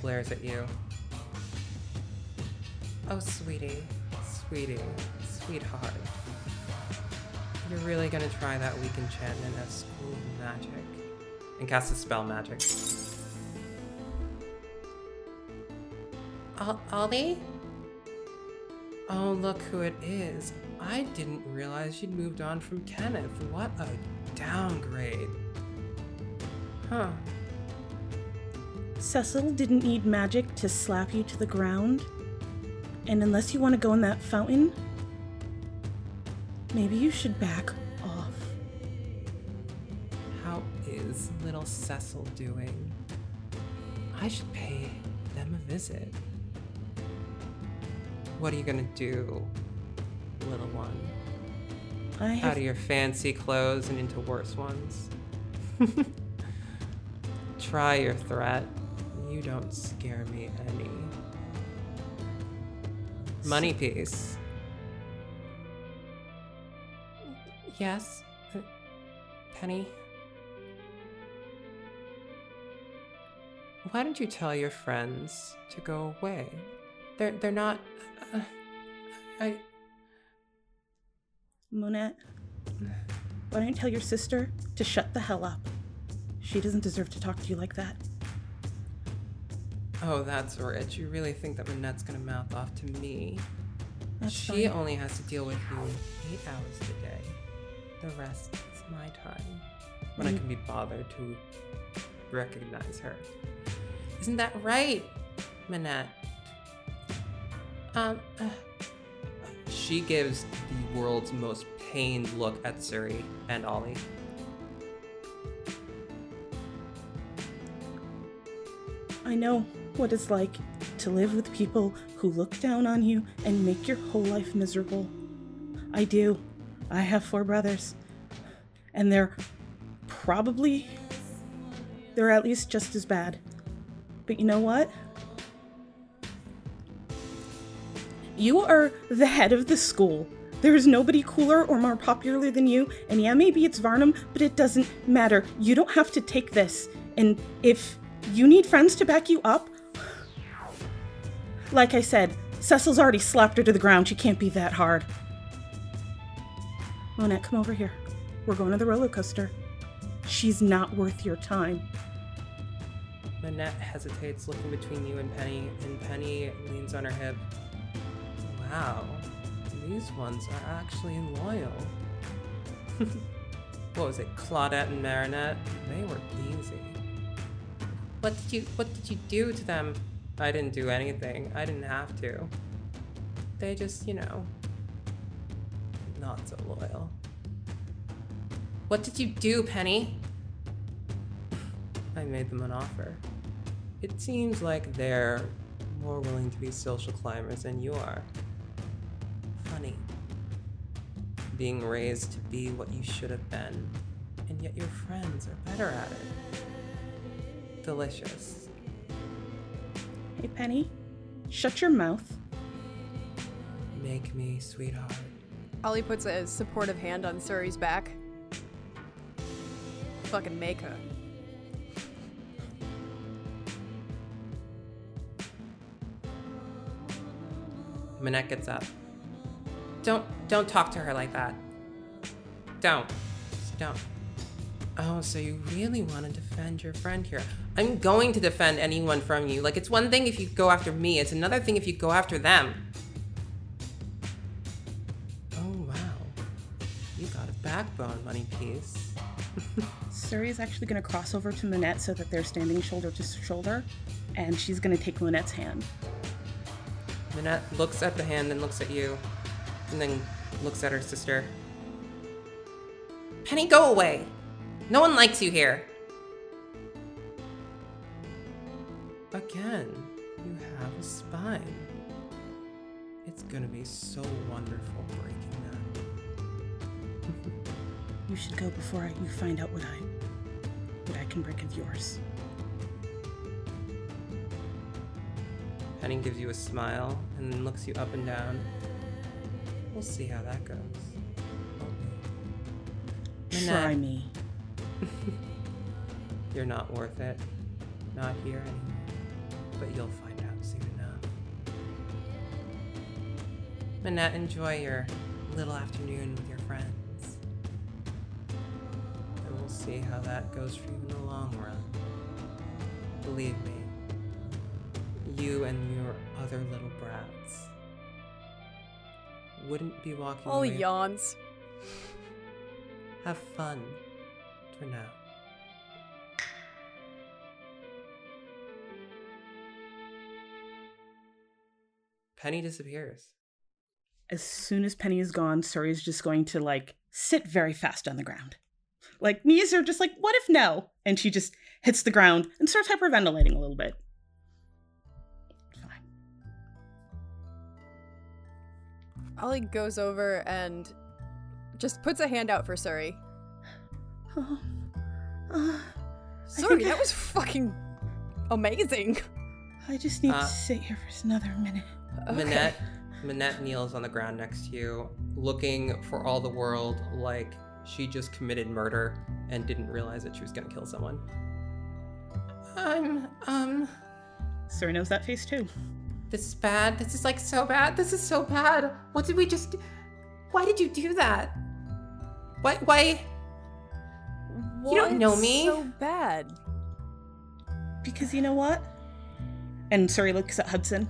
glares at you. Oh, sweetie, sweetie, sweetheart. You're really gonna try that weak enchantment at school magic and cast a spell magic. Ol- Ollie? Oh, look who it is. I didn't realize you'd moved on from Kenneth. What a downgrade. Huh. Cecil didn't need magic to slap you to the ground. And unless you want to go in that fountain, maybe you should back off. How is little Cecil doing? I should pay them a visit. What are you gonna do, little one? I Out of your fancy clothes and into worse ones? Try your threat. You don't scare me any. Money piece. Yes, uh, Penny. Why don't you tell your friends to go away? They're they're not. Uh, I. Manette. Why don't you tell your sister to shut the hell up? She doesn't deserve to talk to you like that. Oh, that's rich. You really think that Manette's gonna mouth off to me? That's she fine. only has to deal with you eight hours a day. The rest is my time. When I Mm. can be bothered to recognize her. Isn't that right, Manette? Um, uh, she gives the world's most pained look at Suri and Ollie. I know what it's like to live with people who look down on you and make your whole life miserable. I do. I have four brothers. And they're probably. They're at least just as bad. But you know what? You are the head of the school. There is nobody cooler or more popular than you. And yeah, maybe it's Varnum, but it doesn't matter. You don't have to take this. And if you need friends to back you up, like I said, Cecil's already slapped her to the ground. She can't be that hard. Manette, come over here. We're going to the roller coaster. She's not worth your time. Manette hesitates, looking between you and Penny, and Penny leans on her hip. Wow, these ones are actually loyal. what was it, Claudette and Marinette? They were easy. What did you What did you do to them? I didn't do anything. I didn't have to. They just, you know, not so loyal. What did you do, Penny? I made them an offer. It seems like they're more willing to be social climbers than you are. Funny. Being raised to be what you should have been, and yet your friends are better at it. Delicious. Hey, Penny, shut your mouth. Make me, sweetheart. Ollie puts a supportive hand on Suri's back. Fucking make her. Manette gets up. Don't don't talk to her like that. Don't. Just don't. Oh, so you really want to defend your friend here? I'm going to defend anyone from you. Like it's one thing if you go after me, it's another thing if you go after them. Oh wow. You got a backbone, money piece. Suri is actually going to cross over to Manette so that they're standing shoulder to shoulder, and she's going to take Manette's hand. Manette looks at the hand, then looks at you, and then looks at her sister. Penny, go away. No one likes you here. Again, you have a spine. It's gonna be so wonderful breaking that. You should go before you find out what I what I can break of yours. Penny gives you a smile and then looks you up and down. We'll see how that goes. won't? Try me. You're not worth it. Not here anymore. But you'll find out soon enough. Manette, enjoy your little afternoon with your friends. And we'll see how that goes for you in the long run. Believe me, you and your other little brats wouldn't be walking Ollie away. yawns. Have fun for now. Penny disappears. As soon as Penny is gone, Suri's just going to like sit very fast on the ground. Like knees are just like, what if no? And she just hits the ground and starts hyperventilating a little bit. Fine. Ollie goes over and just puts a hand out for Suri. Oh, uh, I Suri, I- that was fucking amazing. I just need Uh, to sit here for another minute. Okay. Manette, Manette kneels on the ground next to you, looking for all the world like she just committed murder and didn't realize that she was gonna kill someone. I'm, um, Suri knows that face too. this is bad. This is like so bad. This is so bad. What did we just do? Why did you do that? Why, why? You don't know me. So bad. Because you know what? And Suri looks at Hudson.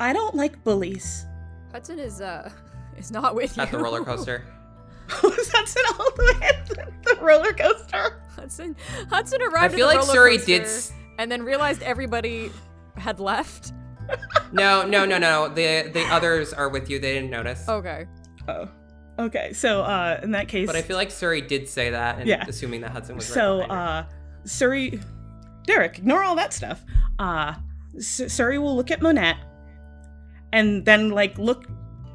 I don't like bullies. Hudson is uh is not with you. At the roller coaster. Was Hudson all the way at the, the roller coaster? Hudson Hudson I arrived. feel at like the roller Suri did. coaster s- and then realized everybody had left. No, no, no, no. The the others are with you. They didn't notice. Okay. Oh. Okay, so uh in that case But I feel like Suri did say that, and Yeah. assuming that Hudson was so right behind her. uh Suri Derek, ignore all that stuff. Uh S- Suri will look at Manette and then like look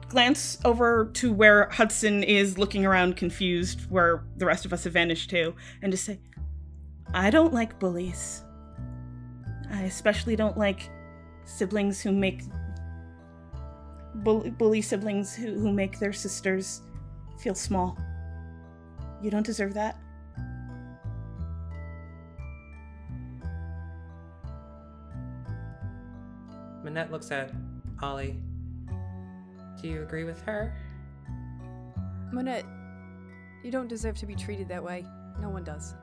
glance over to where Hudson is looking around confused where the rest of us have vanished to and just say I don't like bullies. I especially don't like siblings who make bull- bully siblings who, who make their sisters feel small. You don't deserve that. Manette looks at Ollie. Do you agree with her? Manette, you don't deserve to be treated that way. No one does.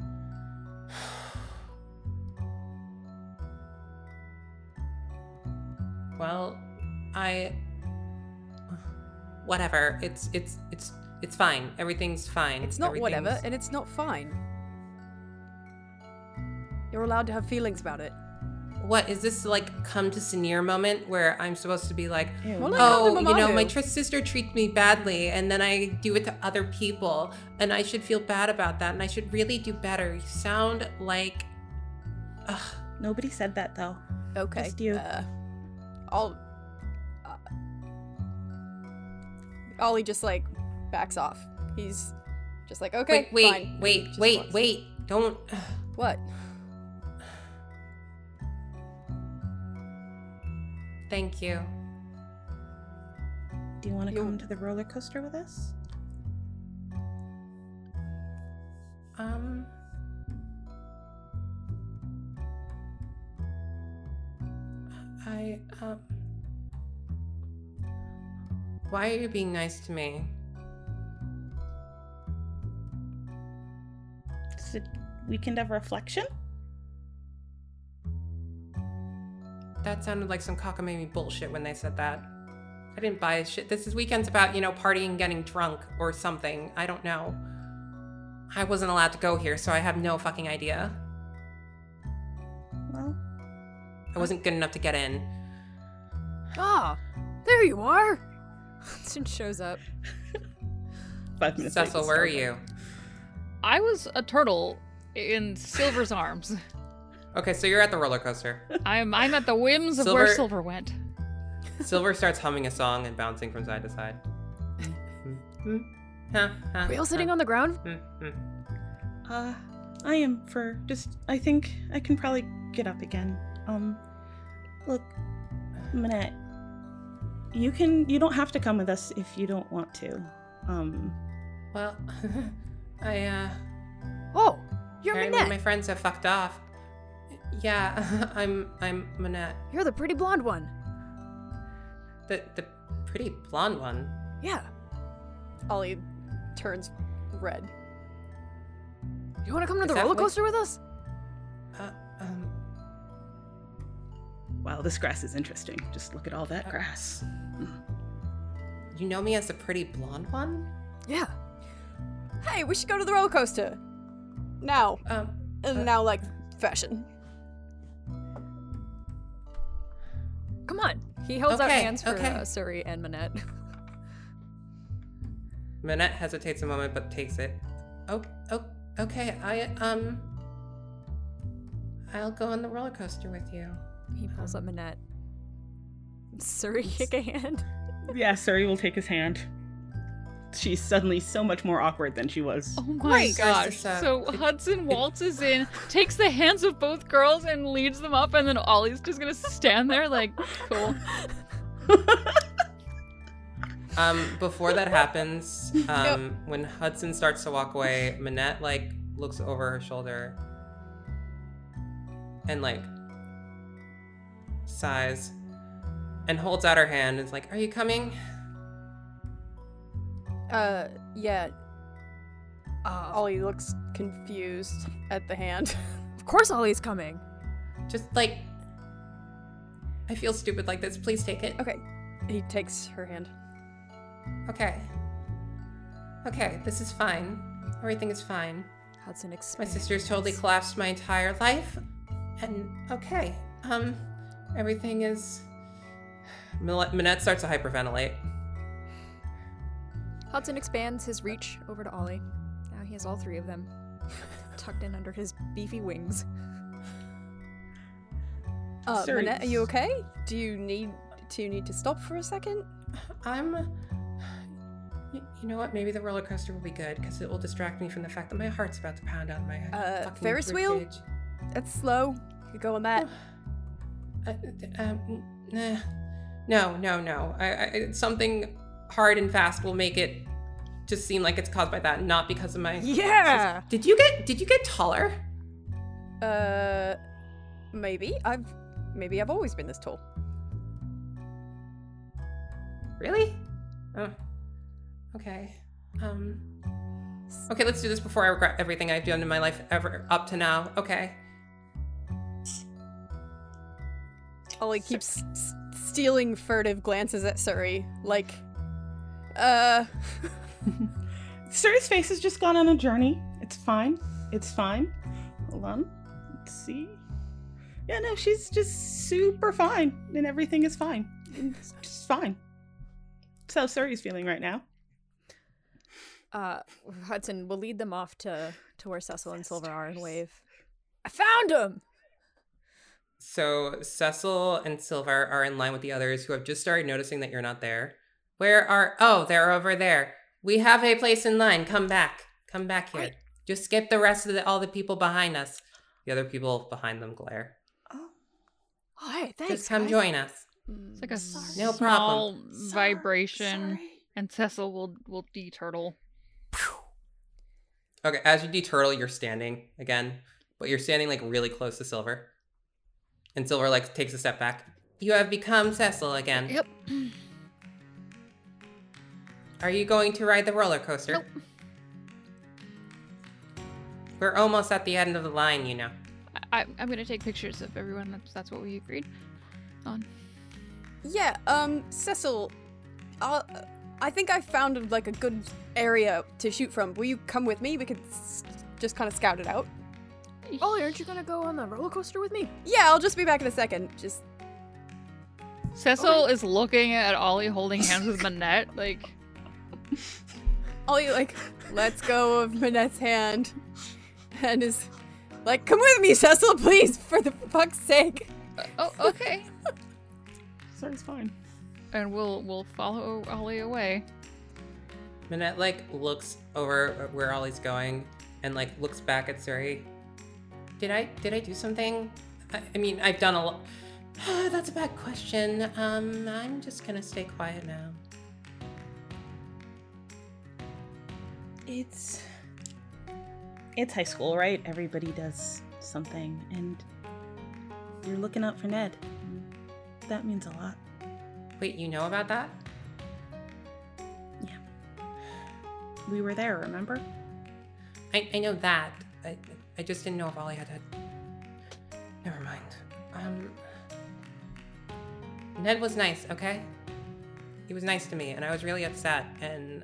Well, I whatever. It's it's it's it's fine. Everything's fine. It's not whatever, and it's not fine. You're allowed to have feelings about it. What is this like come to Sneer moment where I'm supposed to be like, Ew. Well, oh, go you know, my tr- sister treats me badly, and then I do it to other people, and I should feel bad about that, and I should really do better. You sound like, ugh. Nobody said that though. Okay. Just you. Uh, I'll. Uh, Ollie just like backs off. He's just like, okay, wait, wait, fine. wait, Just wait, wait! Don't. What? Thank you. Do you want to You- come to the roller coaster with us? Um. I um. Why are you being nice to me? Is it weekend of reflection? That sounded like some cockamamie bullshit when they said that. I didn't buy shit. This is weekends about, you know, partying, getting drunk, or something. I don't know. I wasn't allowed to go here, so I have no fucking idea. Well, I wasn't good enough to get in. Ah, there you are. Hudson shows up. five minutes. Cecil, where are you? I was a turtle in Silver's arms. Okay, so you're at the roller coaster. I'm I'm at the whims of where Silver- Silver went. Silver starts humming a song and bouncing from side to side. Huh, huh, We all sitting on the ground? Uh, I am for just. I think I can probably get up again. Um, look, Manette, you can. You don't have to come with us if you don't want to. Um, Well, I, uh, Oh, you're apparently Manette. my friends have fucked off. Yeah, I'm, I'm Manette. You're the pretty blonde one. The, the pretty blonde one. Yeah. Ollie turns red. You want to come to Is the that roller what- coaster with us? Uh, um, wow, this grass is interesting. Just look at all that Uh, grass. you know me as the pretty blonde one? Yeah. Hey, we should go to the roller coaster. Now. Um, And Uh, now, like, fashion. Come on. He holds out hands for okay. uh, Suri and Manette. Manette hesitates a moment but takes it. Oh, oh, okay. I um, I'll go on the roller coaster with you. he pulls up Manette. Suri, kick a hand. Yeah, Suri will take his hand. She's suddenly so much more awkward than she was. Oh my Great. gosh. So Hudson waltzes in, takes the hands of both girls and leads them up, and then Ollie's just gonna stand there like, cool. Um, before that happens, um, when Hudson starts to walk away, Manette like looks over her shoulder and like sighs and holds out her hand. and is like, "Are you coming?" Uh, yeah. Uh, Ollie looks confused at the hand. of course Ollie's coming. Just like, I feel stupid like this. Please take it. okay. He takes her hand. Okay. Okay, this is fine. Everything is fine. Hudson My expands. sister's totally collapsed my entire life. And okay, um, everything is. Manette starts to hyperventilate. Hudson expands his reach over to Ollie. Now he has all three of them tucked in under his beefy wings. Uh, Suri- Manette, are you okay? Do you need do you need to stop for a second? I'm. y- You know what? Maybe the roller coaster will be good because it will distract me from the fact that my heart's about to pound out of my head. Uh, fucking Ferris wheel? ribcage. That's slow. You could go on that. Uh, um, nah. No, no, no. I, I, something hard and fast will make it just seem like it's caused by that, not because of my. Yeah! Did you get? Did you get taller? Uh, maybe I've maybe I've always been this tall. Really? Oh. Okay. Um. Okay, let's do this before I regret everything I've done in my life ever up to now. Okay. Ollie keeps s- stealing furtive glances at Suri, like, uh, Suri's face has just gone on a journey. It's fine. It's fine. Hold on. Let's see. Yeah, no, she's just super fine, and everything is fine. It's just fine. So Suri's feeling right now. Uh, Hudson will lead them off to to where Cecil and Silver are and wave. I found him. So Cecil and Silver are in line with the others who have just started noticing that you're not there. Where are? Oh, they're over there. We have a place in line. Come back. Come back here. Right. Just skip the rest of the, all the people behind us. The other people behind them glare. Oh, Oh, hey, thanks. Just come guys. join us. It's mm, like a Sorry. No small problem. vibration, Sorry. and Cecil will will de-turtle. Okay, as you deturtle, you're standing again, but you're standing like really close to Silver. And Silver like takes a step back. You have become Cecil again. Yep. Are you going to ride the roller coaster? Nope. We're almost at the end of the line, you know. I, I'm gonna take pictures of everyone. That's that's what we agreed on. yeah, um, Cecil, uh, I think I found like a good area to shoot from. Will you come with me? We could s- just kind of scout it out. Ollie, aren't you gonna go on the roller coaster with me? Yeah, I'll just be back in a second. Just Cecil is looking at Ollie holding hands with Manette, like Ollie like lets go of Manette's hand and is like, "Come with me, Cecil, please, for the fuck's sake." oh okay. Suri's fine. and we'll we'll follow Ollie away. Manette like looks over where Ollie's going and like looks back at Suri. Did I did I do something? I, I mean, I've done a lot. That's a bad question. Um, I'm just gonna stay quiet now. It's it's high school, right? Everybody does something, and you're looking out for Ned. That means a lot. Wait, you know about that? Yeah. We were there, remember? I, I know that. I, I just didn't know if Ollie had had. Never mind. Um. Ned was nice, okay? He was nice to me, and I was really upset, and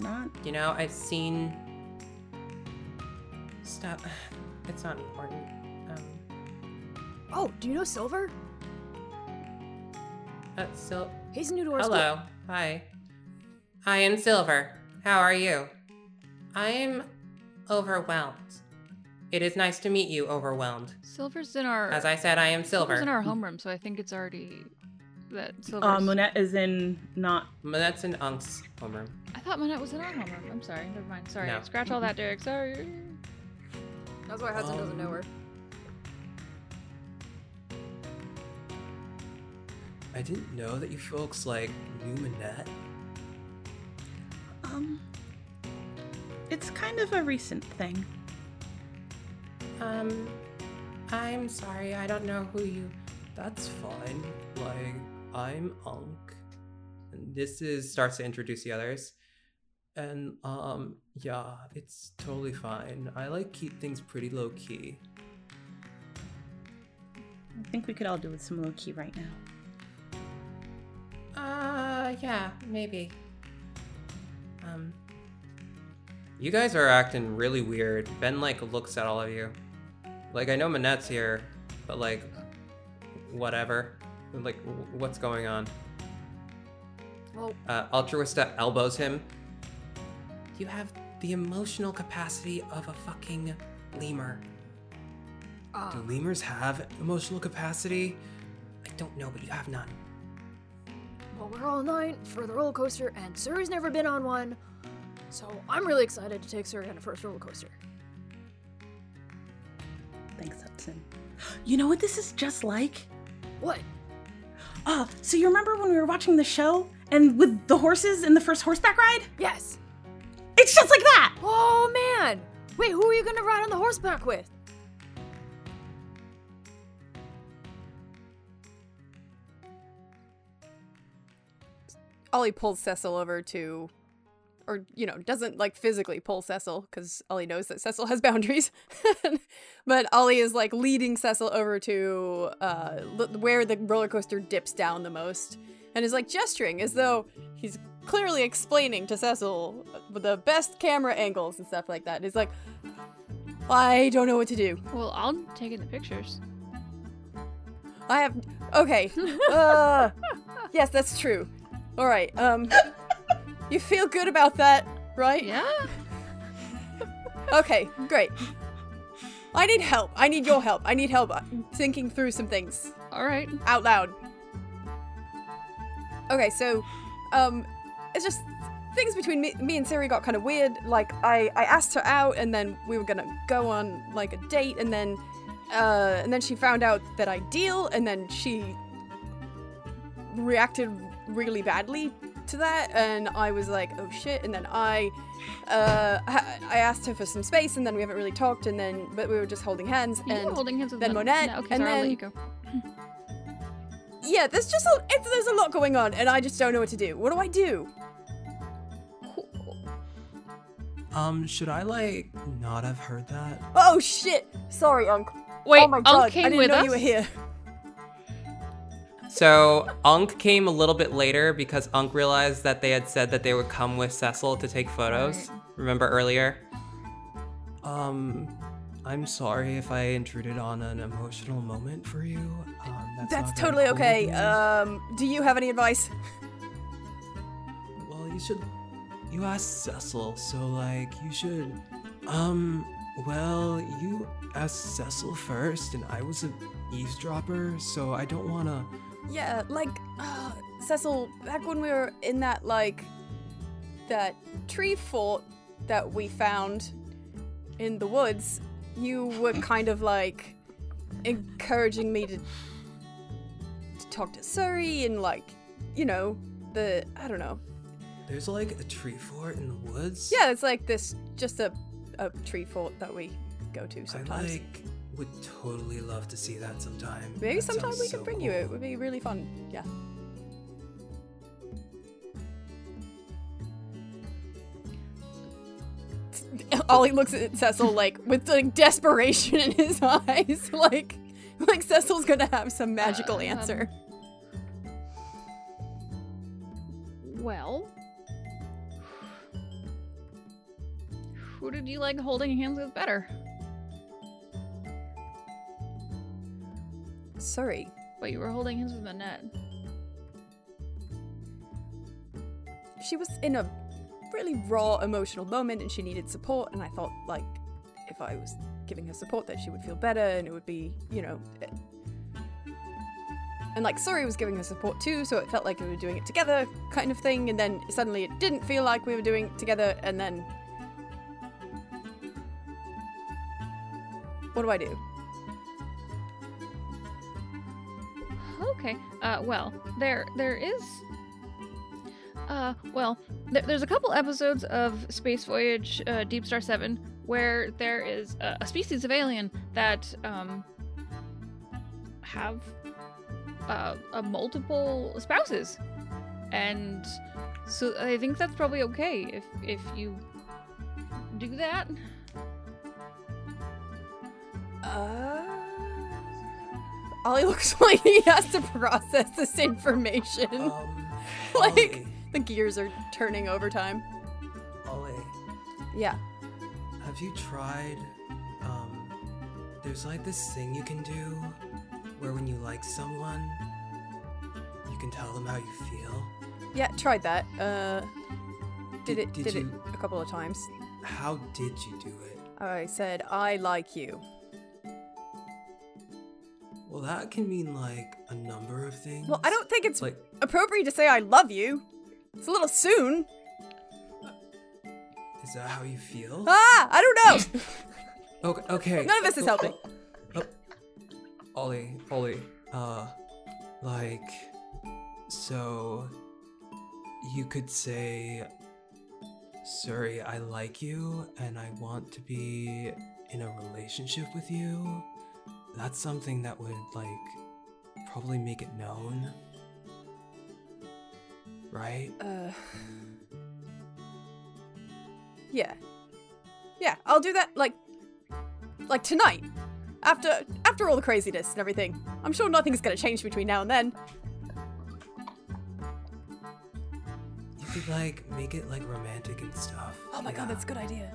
Not. you know, I've seen stuff. It's not important. Um, Oh, do you know Silver? that's still. He's new to our school. Hello. Hi. I am Silver. How are you? I am overwhelmed. It is nice to meet you, overwhelmed. Silver's in our As I said, I am Silver's Silver. in our homeroom, so I think it's already that Silver's. Uh, Manette is in not. Manette's in Unk's homeroom. I thought Manette was in our homeroom. I'm sorry. Never mind. Sorry. No. Scratch all that, Derek. Sorry. That's why Hudson doesn't know her. I didn't know that you folks like knew Manette. Um. It's kind of a recent thing. Um, I'm sorry, I don't know who you. That's fine. Like, I'm Unk. And this is starts to introduce the others. And um, yeah, it's totally fine. I like keep things pretty low key. I think we could all do with some low key right now. Uh, yeah, maybe. Um, you guys are acting really weird. Ben like looks at all of you. Like I know Manette's here, but like, whatever. Like, what's going on? Well, Uh, Altruista elbows him. You have the emotional capacity of a fucking lemur. Ah, Do lemurs have emotional capacity? I don't know, but you have none. well, we're all nine for the roller coaster, and Suri's never been on one, so I'm really excited to take Suri on her first roller coaster. Thanks, Hudson. You know what this is just like? What? Oh, so you remember when we were watching the show and with the horses in the first horseback ride? Yes. It's just like that. Oh man. Wait, who are you gonna ride on the horseback with? Ollie pulls Cecil over to or you know, doesn't like physically pull Cecil because Ollie knows that Cecil has boundaries. but Ollie is like leading Cecil over to uh, where the roller coaster dips down the most, and is like gesturing as though he's clearly explaining to Cecil the best camera angles and stuff like that. And He's like, I don't know what to do. Well, I'll take in the pictures. I have okay. Uh, yes, that's true. All right. Um, you feel good about that, right? Yeah. Okay, great. I need help. I need your help. I need help uh, thinking through some things All right. out loud. Okay, so, um, it's just things between me, me and Suri got kind of weird. Like, I, I asked her out, and then we were gonna go on like a date, and then, uh, and then she found out that I deal, and then she reacted really badly to that, and I was like, oh shit, and then I, uh, ha- I asked her for some space, and then we haven't really talked, and then, but we were just holding hands, You and holding hands with then Mon- Manette, No, okay, and sorry, I'll let then- you go. yeah, there's just a, it's, there's a lot going on, and I just don't know what to do. What do I do? Um, should I like not have heard that? Oh shit! Sorry, Uncle. Wait, oh my Unc god, I didn't know us. you were here. So Unk came a little bit later because Unk realized that they had said that they would come with Cecil to take photos. Remember earlier? Um, I'm sorry if I intruded on an emotional moment for you. Um, that's, That's totally cool okay. Um, do you have any advice? well, you should. You asked Cecil, so like you should. Um, well, you asked Cecil first, and I was an eavesdropper, so I don't wanna. Yeah, like, uh, Cecil, back when we were in that, like, that tree fort that we found in the woods, you were kind of like encouraging me to, to talk to Suri and, like, you know, the, I don't know. There's like a tree fort in the woods. Yeah, it's like this, just a, a tree fort that we go to I sometimes. like would totally love to see that sometime. Maybe That sometime sounds we could so bring you. It cool. would be really fun. Yeah. Ollie looks at Cecil like with like desperation in his eyes, like like Cecil's gonna have some magical Um, answer. Well, who did you like holding hands with better? Suri. But you were holding hands with Manette. She was in a really raw emotional moment and she needed support and I thought like if I was giving her support that she would feel better and it would be, you know, eh. and like Suri was giving her support too, so it felt like we were doing it together kind of thing and then suddenly it didn't feel like we were doing it together and then What do I do? Okay. Uh, well, there there is. Uh, well, there, there's a couple episodes of Space Voyage uh, Deep Star Seven where there is a, a species of alien that um have uh multiple spouses, and so I think that's probably okay if if you do that. Uh Ollie looks like he has to process this information. Um, like Ollie, the gears are turning over time. Ollie, Yeah. have you tried? Um, there's like this thing you can do where when you like someone, you can tell them how you feel. Yeah, tried that. Uh did, Did- it did did you- it a couple of times. How did you do it? I said I like you. Well, that can mean like a number of things. Well, I don't think it's like. appropriate to say I love you. It's a little soon. Is that how you feel? Ah, I don't know. Okay. Okay. None of this is Oh, helping. oh, oh. Ollie, Ollie, uh, like, so you could say, Suri, I like you and I want to be in a relationship with you. That's something that would, like, probably make it known. right? Uh. Yeah. Yeah, I'll do that like like tonight. After after all the craziness and everything. I'm sure nothing's gonna change between now and then. You could like make it like romantic and stuff. Oh my god, that's a good idea.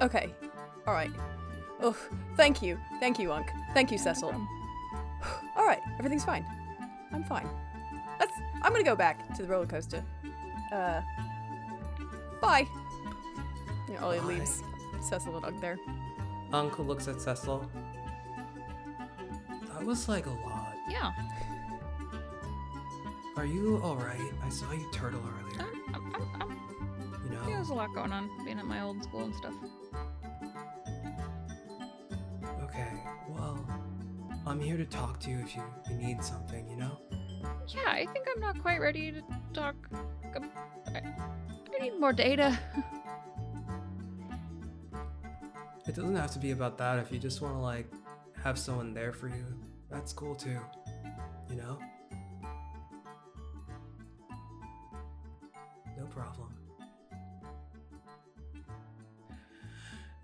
Okay. Alright. Oh, thank you. Thank you, Unk. Thank you, Cecil. Alright, everything's fine. I'm fine. Let's I'm gonna go back to the roller coaster. Uh Bye. Yeah, Ollie Bye. leaves Cecil and Unk there. Uncle looks at Cecil. That was like a lot. Yeah. Are you alright? I saw you turtle earlier. I'm, I'm, I'm, I'm, know? yeah, there's a lot going on being at my old school and stuff. Okay, well, I'm here to talk to you if you, you need something, you know? Yeah, I think I'm not quite ready to talk. um, I, I need more data. It doesn't have to be about that. If you just want to, like, have someone there for you, that's cool too. You know?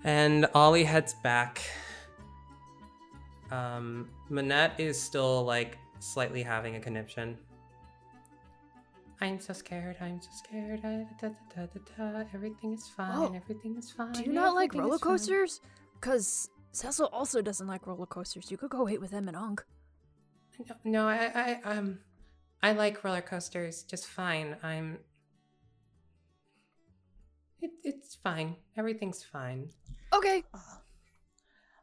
And Ollie heads back. Um, Manette is still like slightly having a conniption. I'm so scared. I'm so scared. Da, da, da, da, da, da. Everything is fine. Oh, Everything is fine. Do you not like roller coasters? Cause Cecil also doesn't like roller coasters. You could go wait with him and Unk. No, no, I, I, um, I like roller coasters just fine. I'm. It, It, it's fine. Everything's fine. Okay.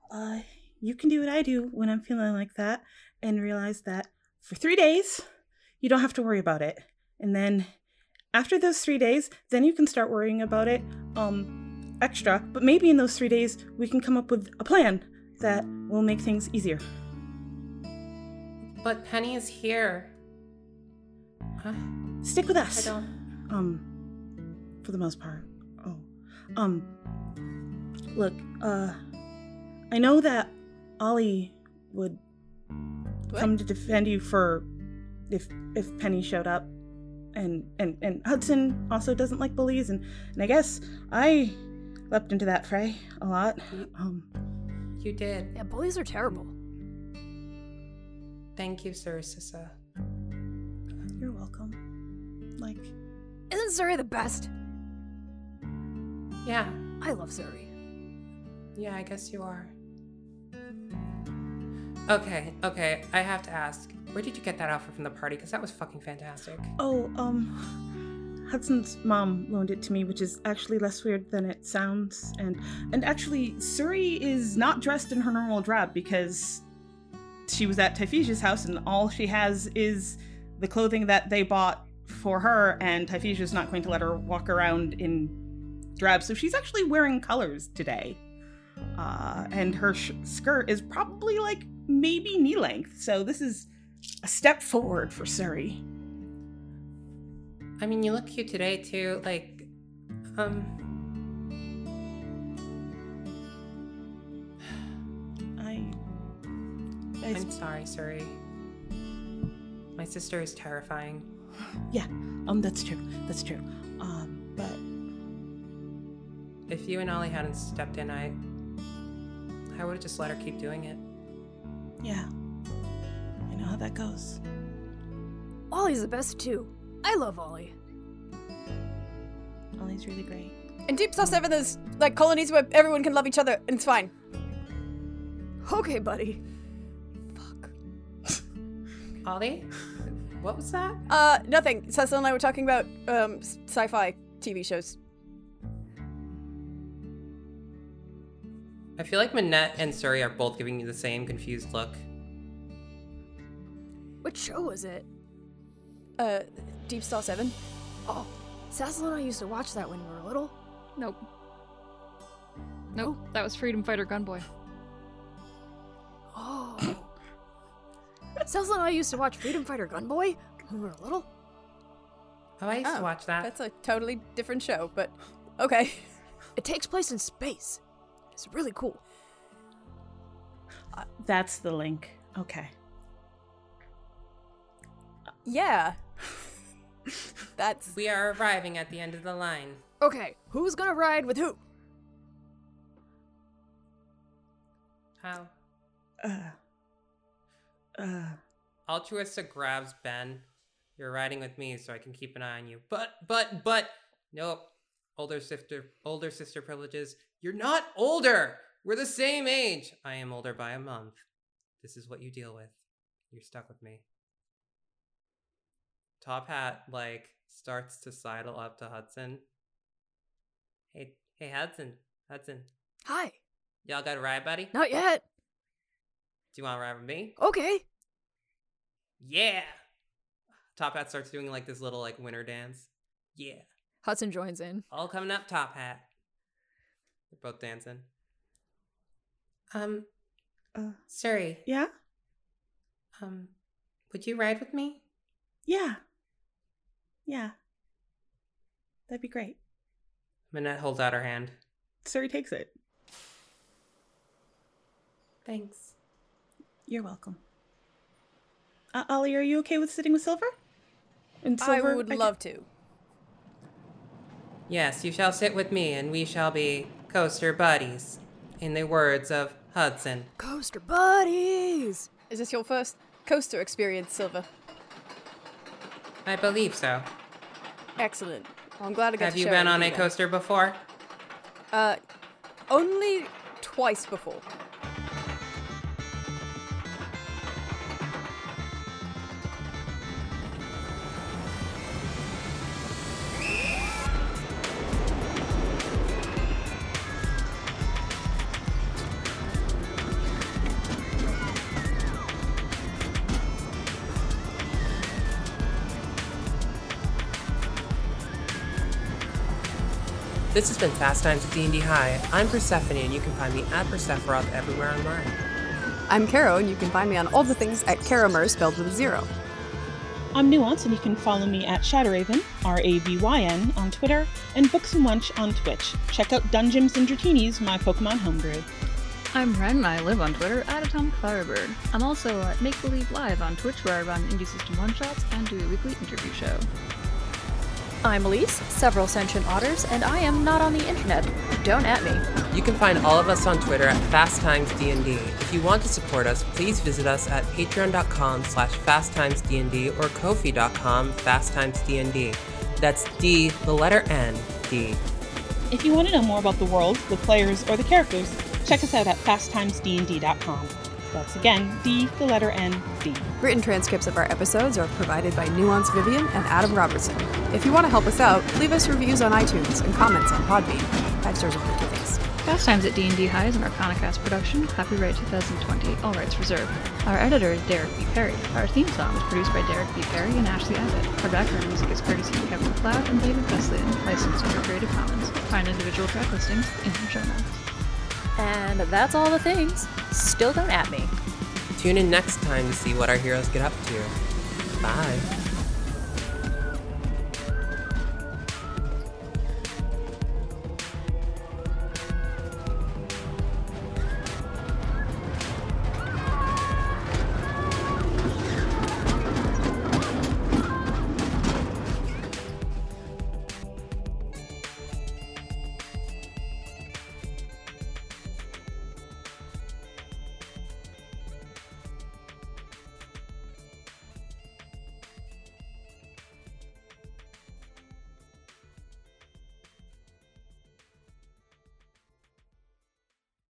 Uh, you can do what I do when I'm feeling like that and realize that for three days, you don't have to worry about it. And then after those three days, then you can start worrying about it um, extra. But maybe in those three days, we can come up with a plan that will make things easier. But Penny is here. Huh? Stick with I us. don't. Um, for the most part. Um, look, uh, I know that Ollie would What? come to defend you for if if Penny showed up, and and and Hudson also doesn't like bullies, and and I guess I leapt into that fray a lot. Um, You did. Yeah, bullies are terrible. Thank you, Sir Sissa. you're welcome. Like, Isn't Suri the best? Yeah, I love Suri. yeah, I guess you are. Okay, okay, I have to ask. Where did you get that outfit from the party? Because that was fucking fantastic. oh, um, Hudson's mom loaned it to me, which is actually less weird than it sounds. And and actually, Suri is not dressed in her normal drab because she was at Typhesia's house, and all she has is the clothing that they bought for her. And Typhesia's not going to let her walk around in drab, so she's actually wearing colors today. Uh, and her sh- skirt is probably like maybe knee length. So this is a step forward for Suri. I mean, you look cute today too. Like, um, I. I I'm sorry, Suri. My sister is terrifying. yeah, um, that's true. That's true. Um, but If you and Ollie hadn't stepped in, I, I would have just let her keep doing it. yeah, I know how that goes. Ollie's the best too. I love Ollie. Ollie's really great. In Deep Star 7, there's like colonies where everyone can love each other and it's fine. Okay, buddy. Fuck. Ollie, what was that? Uh, nothing. Cecil and I were talking about um sci-fi TV shows. I feel like Manette and Suri are both giving you the same confused look. Which show was it? Uh, Deep Star 7. Oh, Cecil and I used to watch that when we were little. Nope. Nope. That was Freedom Fighter Gunboy. Oh. Cecil and I used to watch Freedom Fighter Gunboy when we were little. Oh, I used Oh, to watch that. That's a totally different show, but okay. It takes place in space. It's really cool. That's the link. Okay. Yeah. That's We are arriving at the end of the line. okay. Who's gonna ride with who? How? Uh. Uh. Altruista grabs Ben. You're riding with me, so I can keep an eye on you. But, but, but, nope. Older sister, older sister privileges. You're not older. We're the same age. I am older by a month. This is what you deal with. You're stuck with me. Top Hat like starts to sidle up to Hudson. Hey, hey, Hudson, Hudson. Hi. Y'all got a ride, buddy? Not yet. Do you want to ride with me? Okay. Yeah. Top Hat starts doing like this little like winter dance. Yeah. Hudson joins in. All coming up, Top Hat. They're both dancing. Um, Uh. Suri, Yeah. um, would you ride with me? Yeah. Yeah. That'd be great. Manette holds out her hand. Suri takes it. Thanks. You're welcome. Uh, Ollie, are you okay with sitting with Silver? And Silver, I Silver, would can- love to. Yes, you shall sit with me, and we shall be coaster buddies. In the words of Hudson. Coaster buddies. Is this your first coaster experience, Silver? I believe so. Excellent. Well, I'm glad I got Have to you share been it on with a you then. coaster before? Uh, only twice before. This has been Fast Times at D&D High. I'm Persephone, and you can find me at Persephoroth everywhere online. I'm Caro, and you can find me on all the things at Caromer, spelled with a zero. I'm Nuance, and you can follow me at Shadowraven, R A V Y N, on Twitter, and Books and Lunch on Twitch. Check out Dungeons and Dratini's, my Pokemon homebrew. I'm Ren, and I live on Twitter at Atomic Firebird. I'm also at Make Believe Live on Twitch, where I run Indie System One Shots and do a weekly interview show. I'm Elise, several sentient otters, and I am not on the internet. Don't at me. You can find all of us on Twitter at Fast Times D&D. If you want to support us, please visit us at patreon.com slash fasttimesdnd or kofi.com fasttimesdnd. That's D, the letter N, D. If you want to know more about the world, the players, or the characters, check us out at fasttimesdnd.com. That's again D, the letter N, D. Written transcripts of our episodes are provided by Nuance Vivian and Adam Robertson. If you want to help us out, leave us reviews on iTunes and comments on Podbean. Five stars will make you thanks. Fast Times at D&D High is an Arcanicast production, copyright 2020, all rights reserved. Our editor is Derek B. Perry. Our theme song is produced by Derek B. Perry and Ashley Abbott. Our background music is courtesy of Kevin MacLeod and David Wesleyan, licensed under Creative Commons. Find individual track listings in the show notes. And that's all the things. Still don't at me. Tune in next time to see what our heroes get up to. Bye.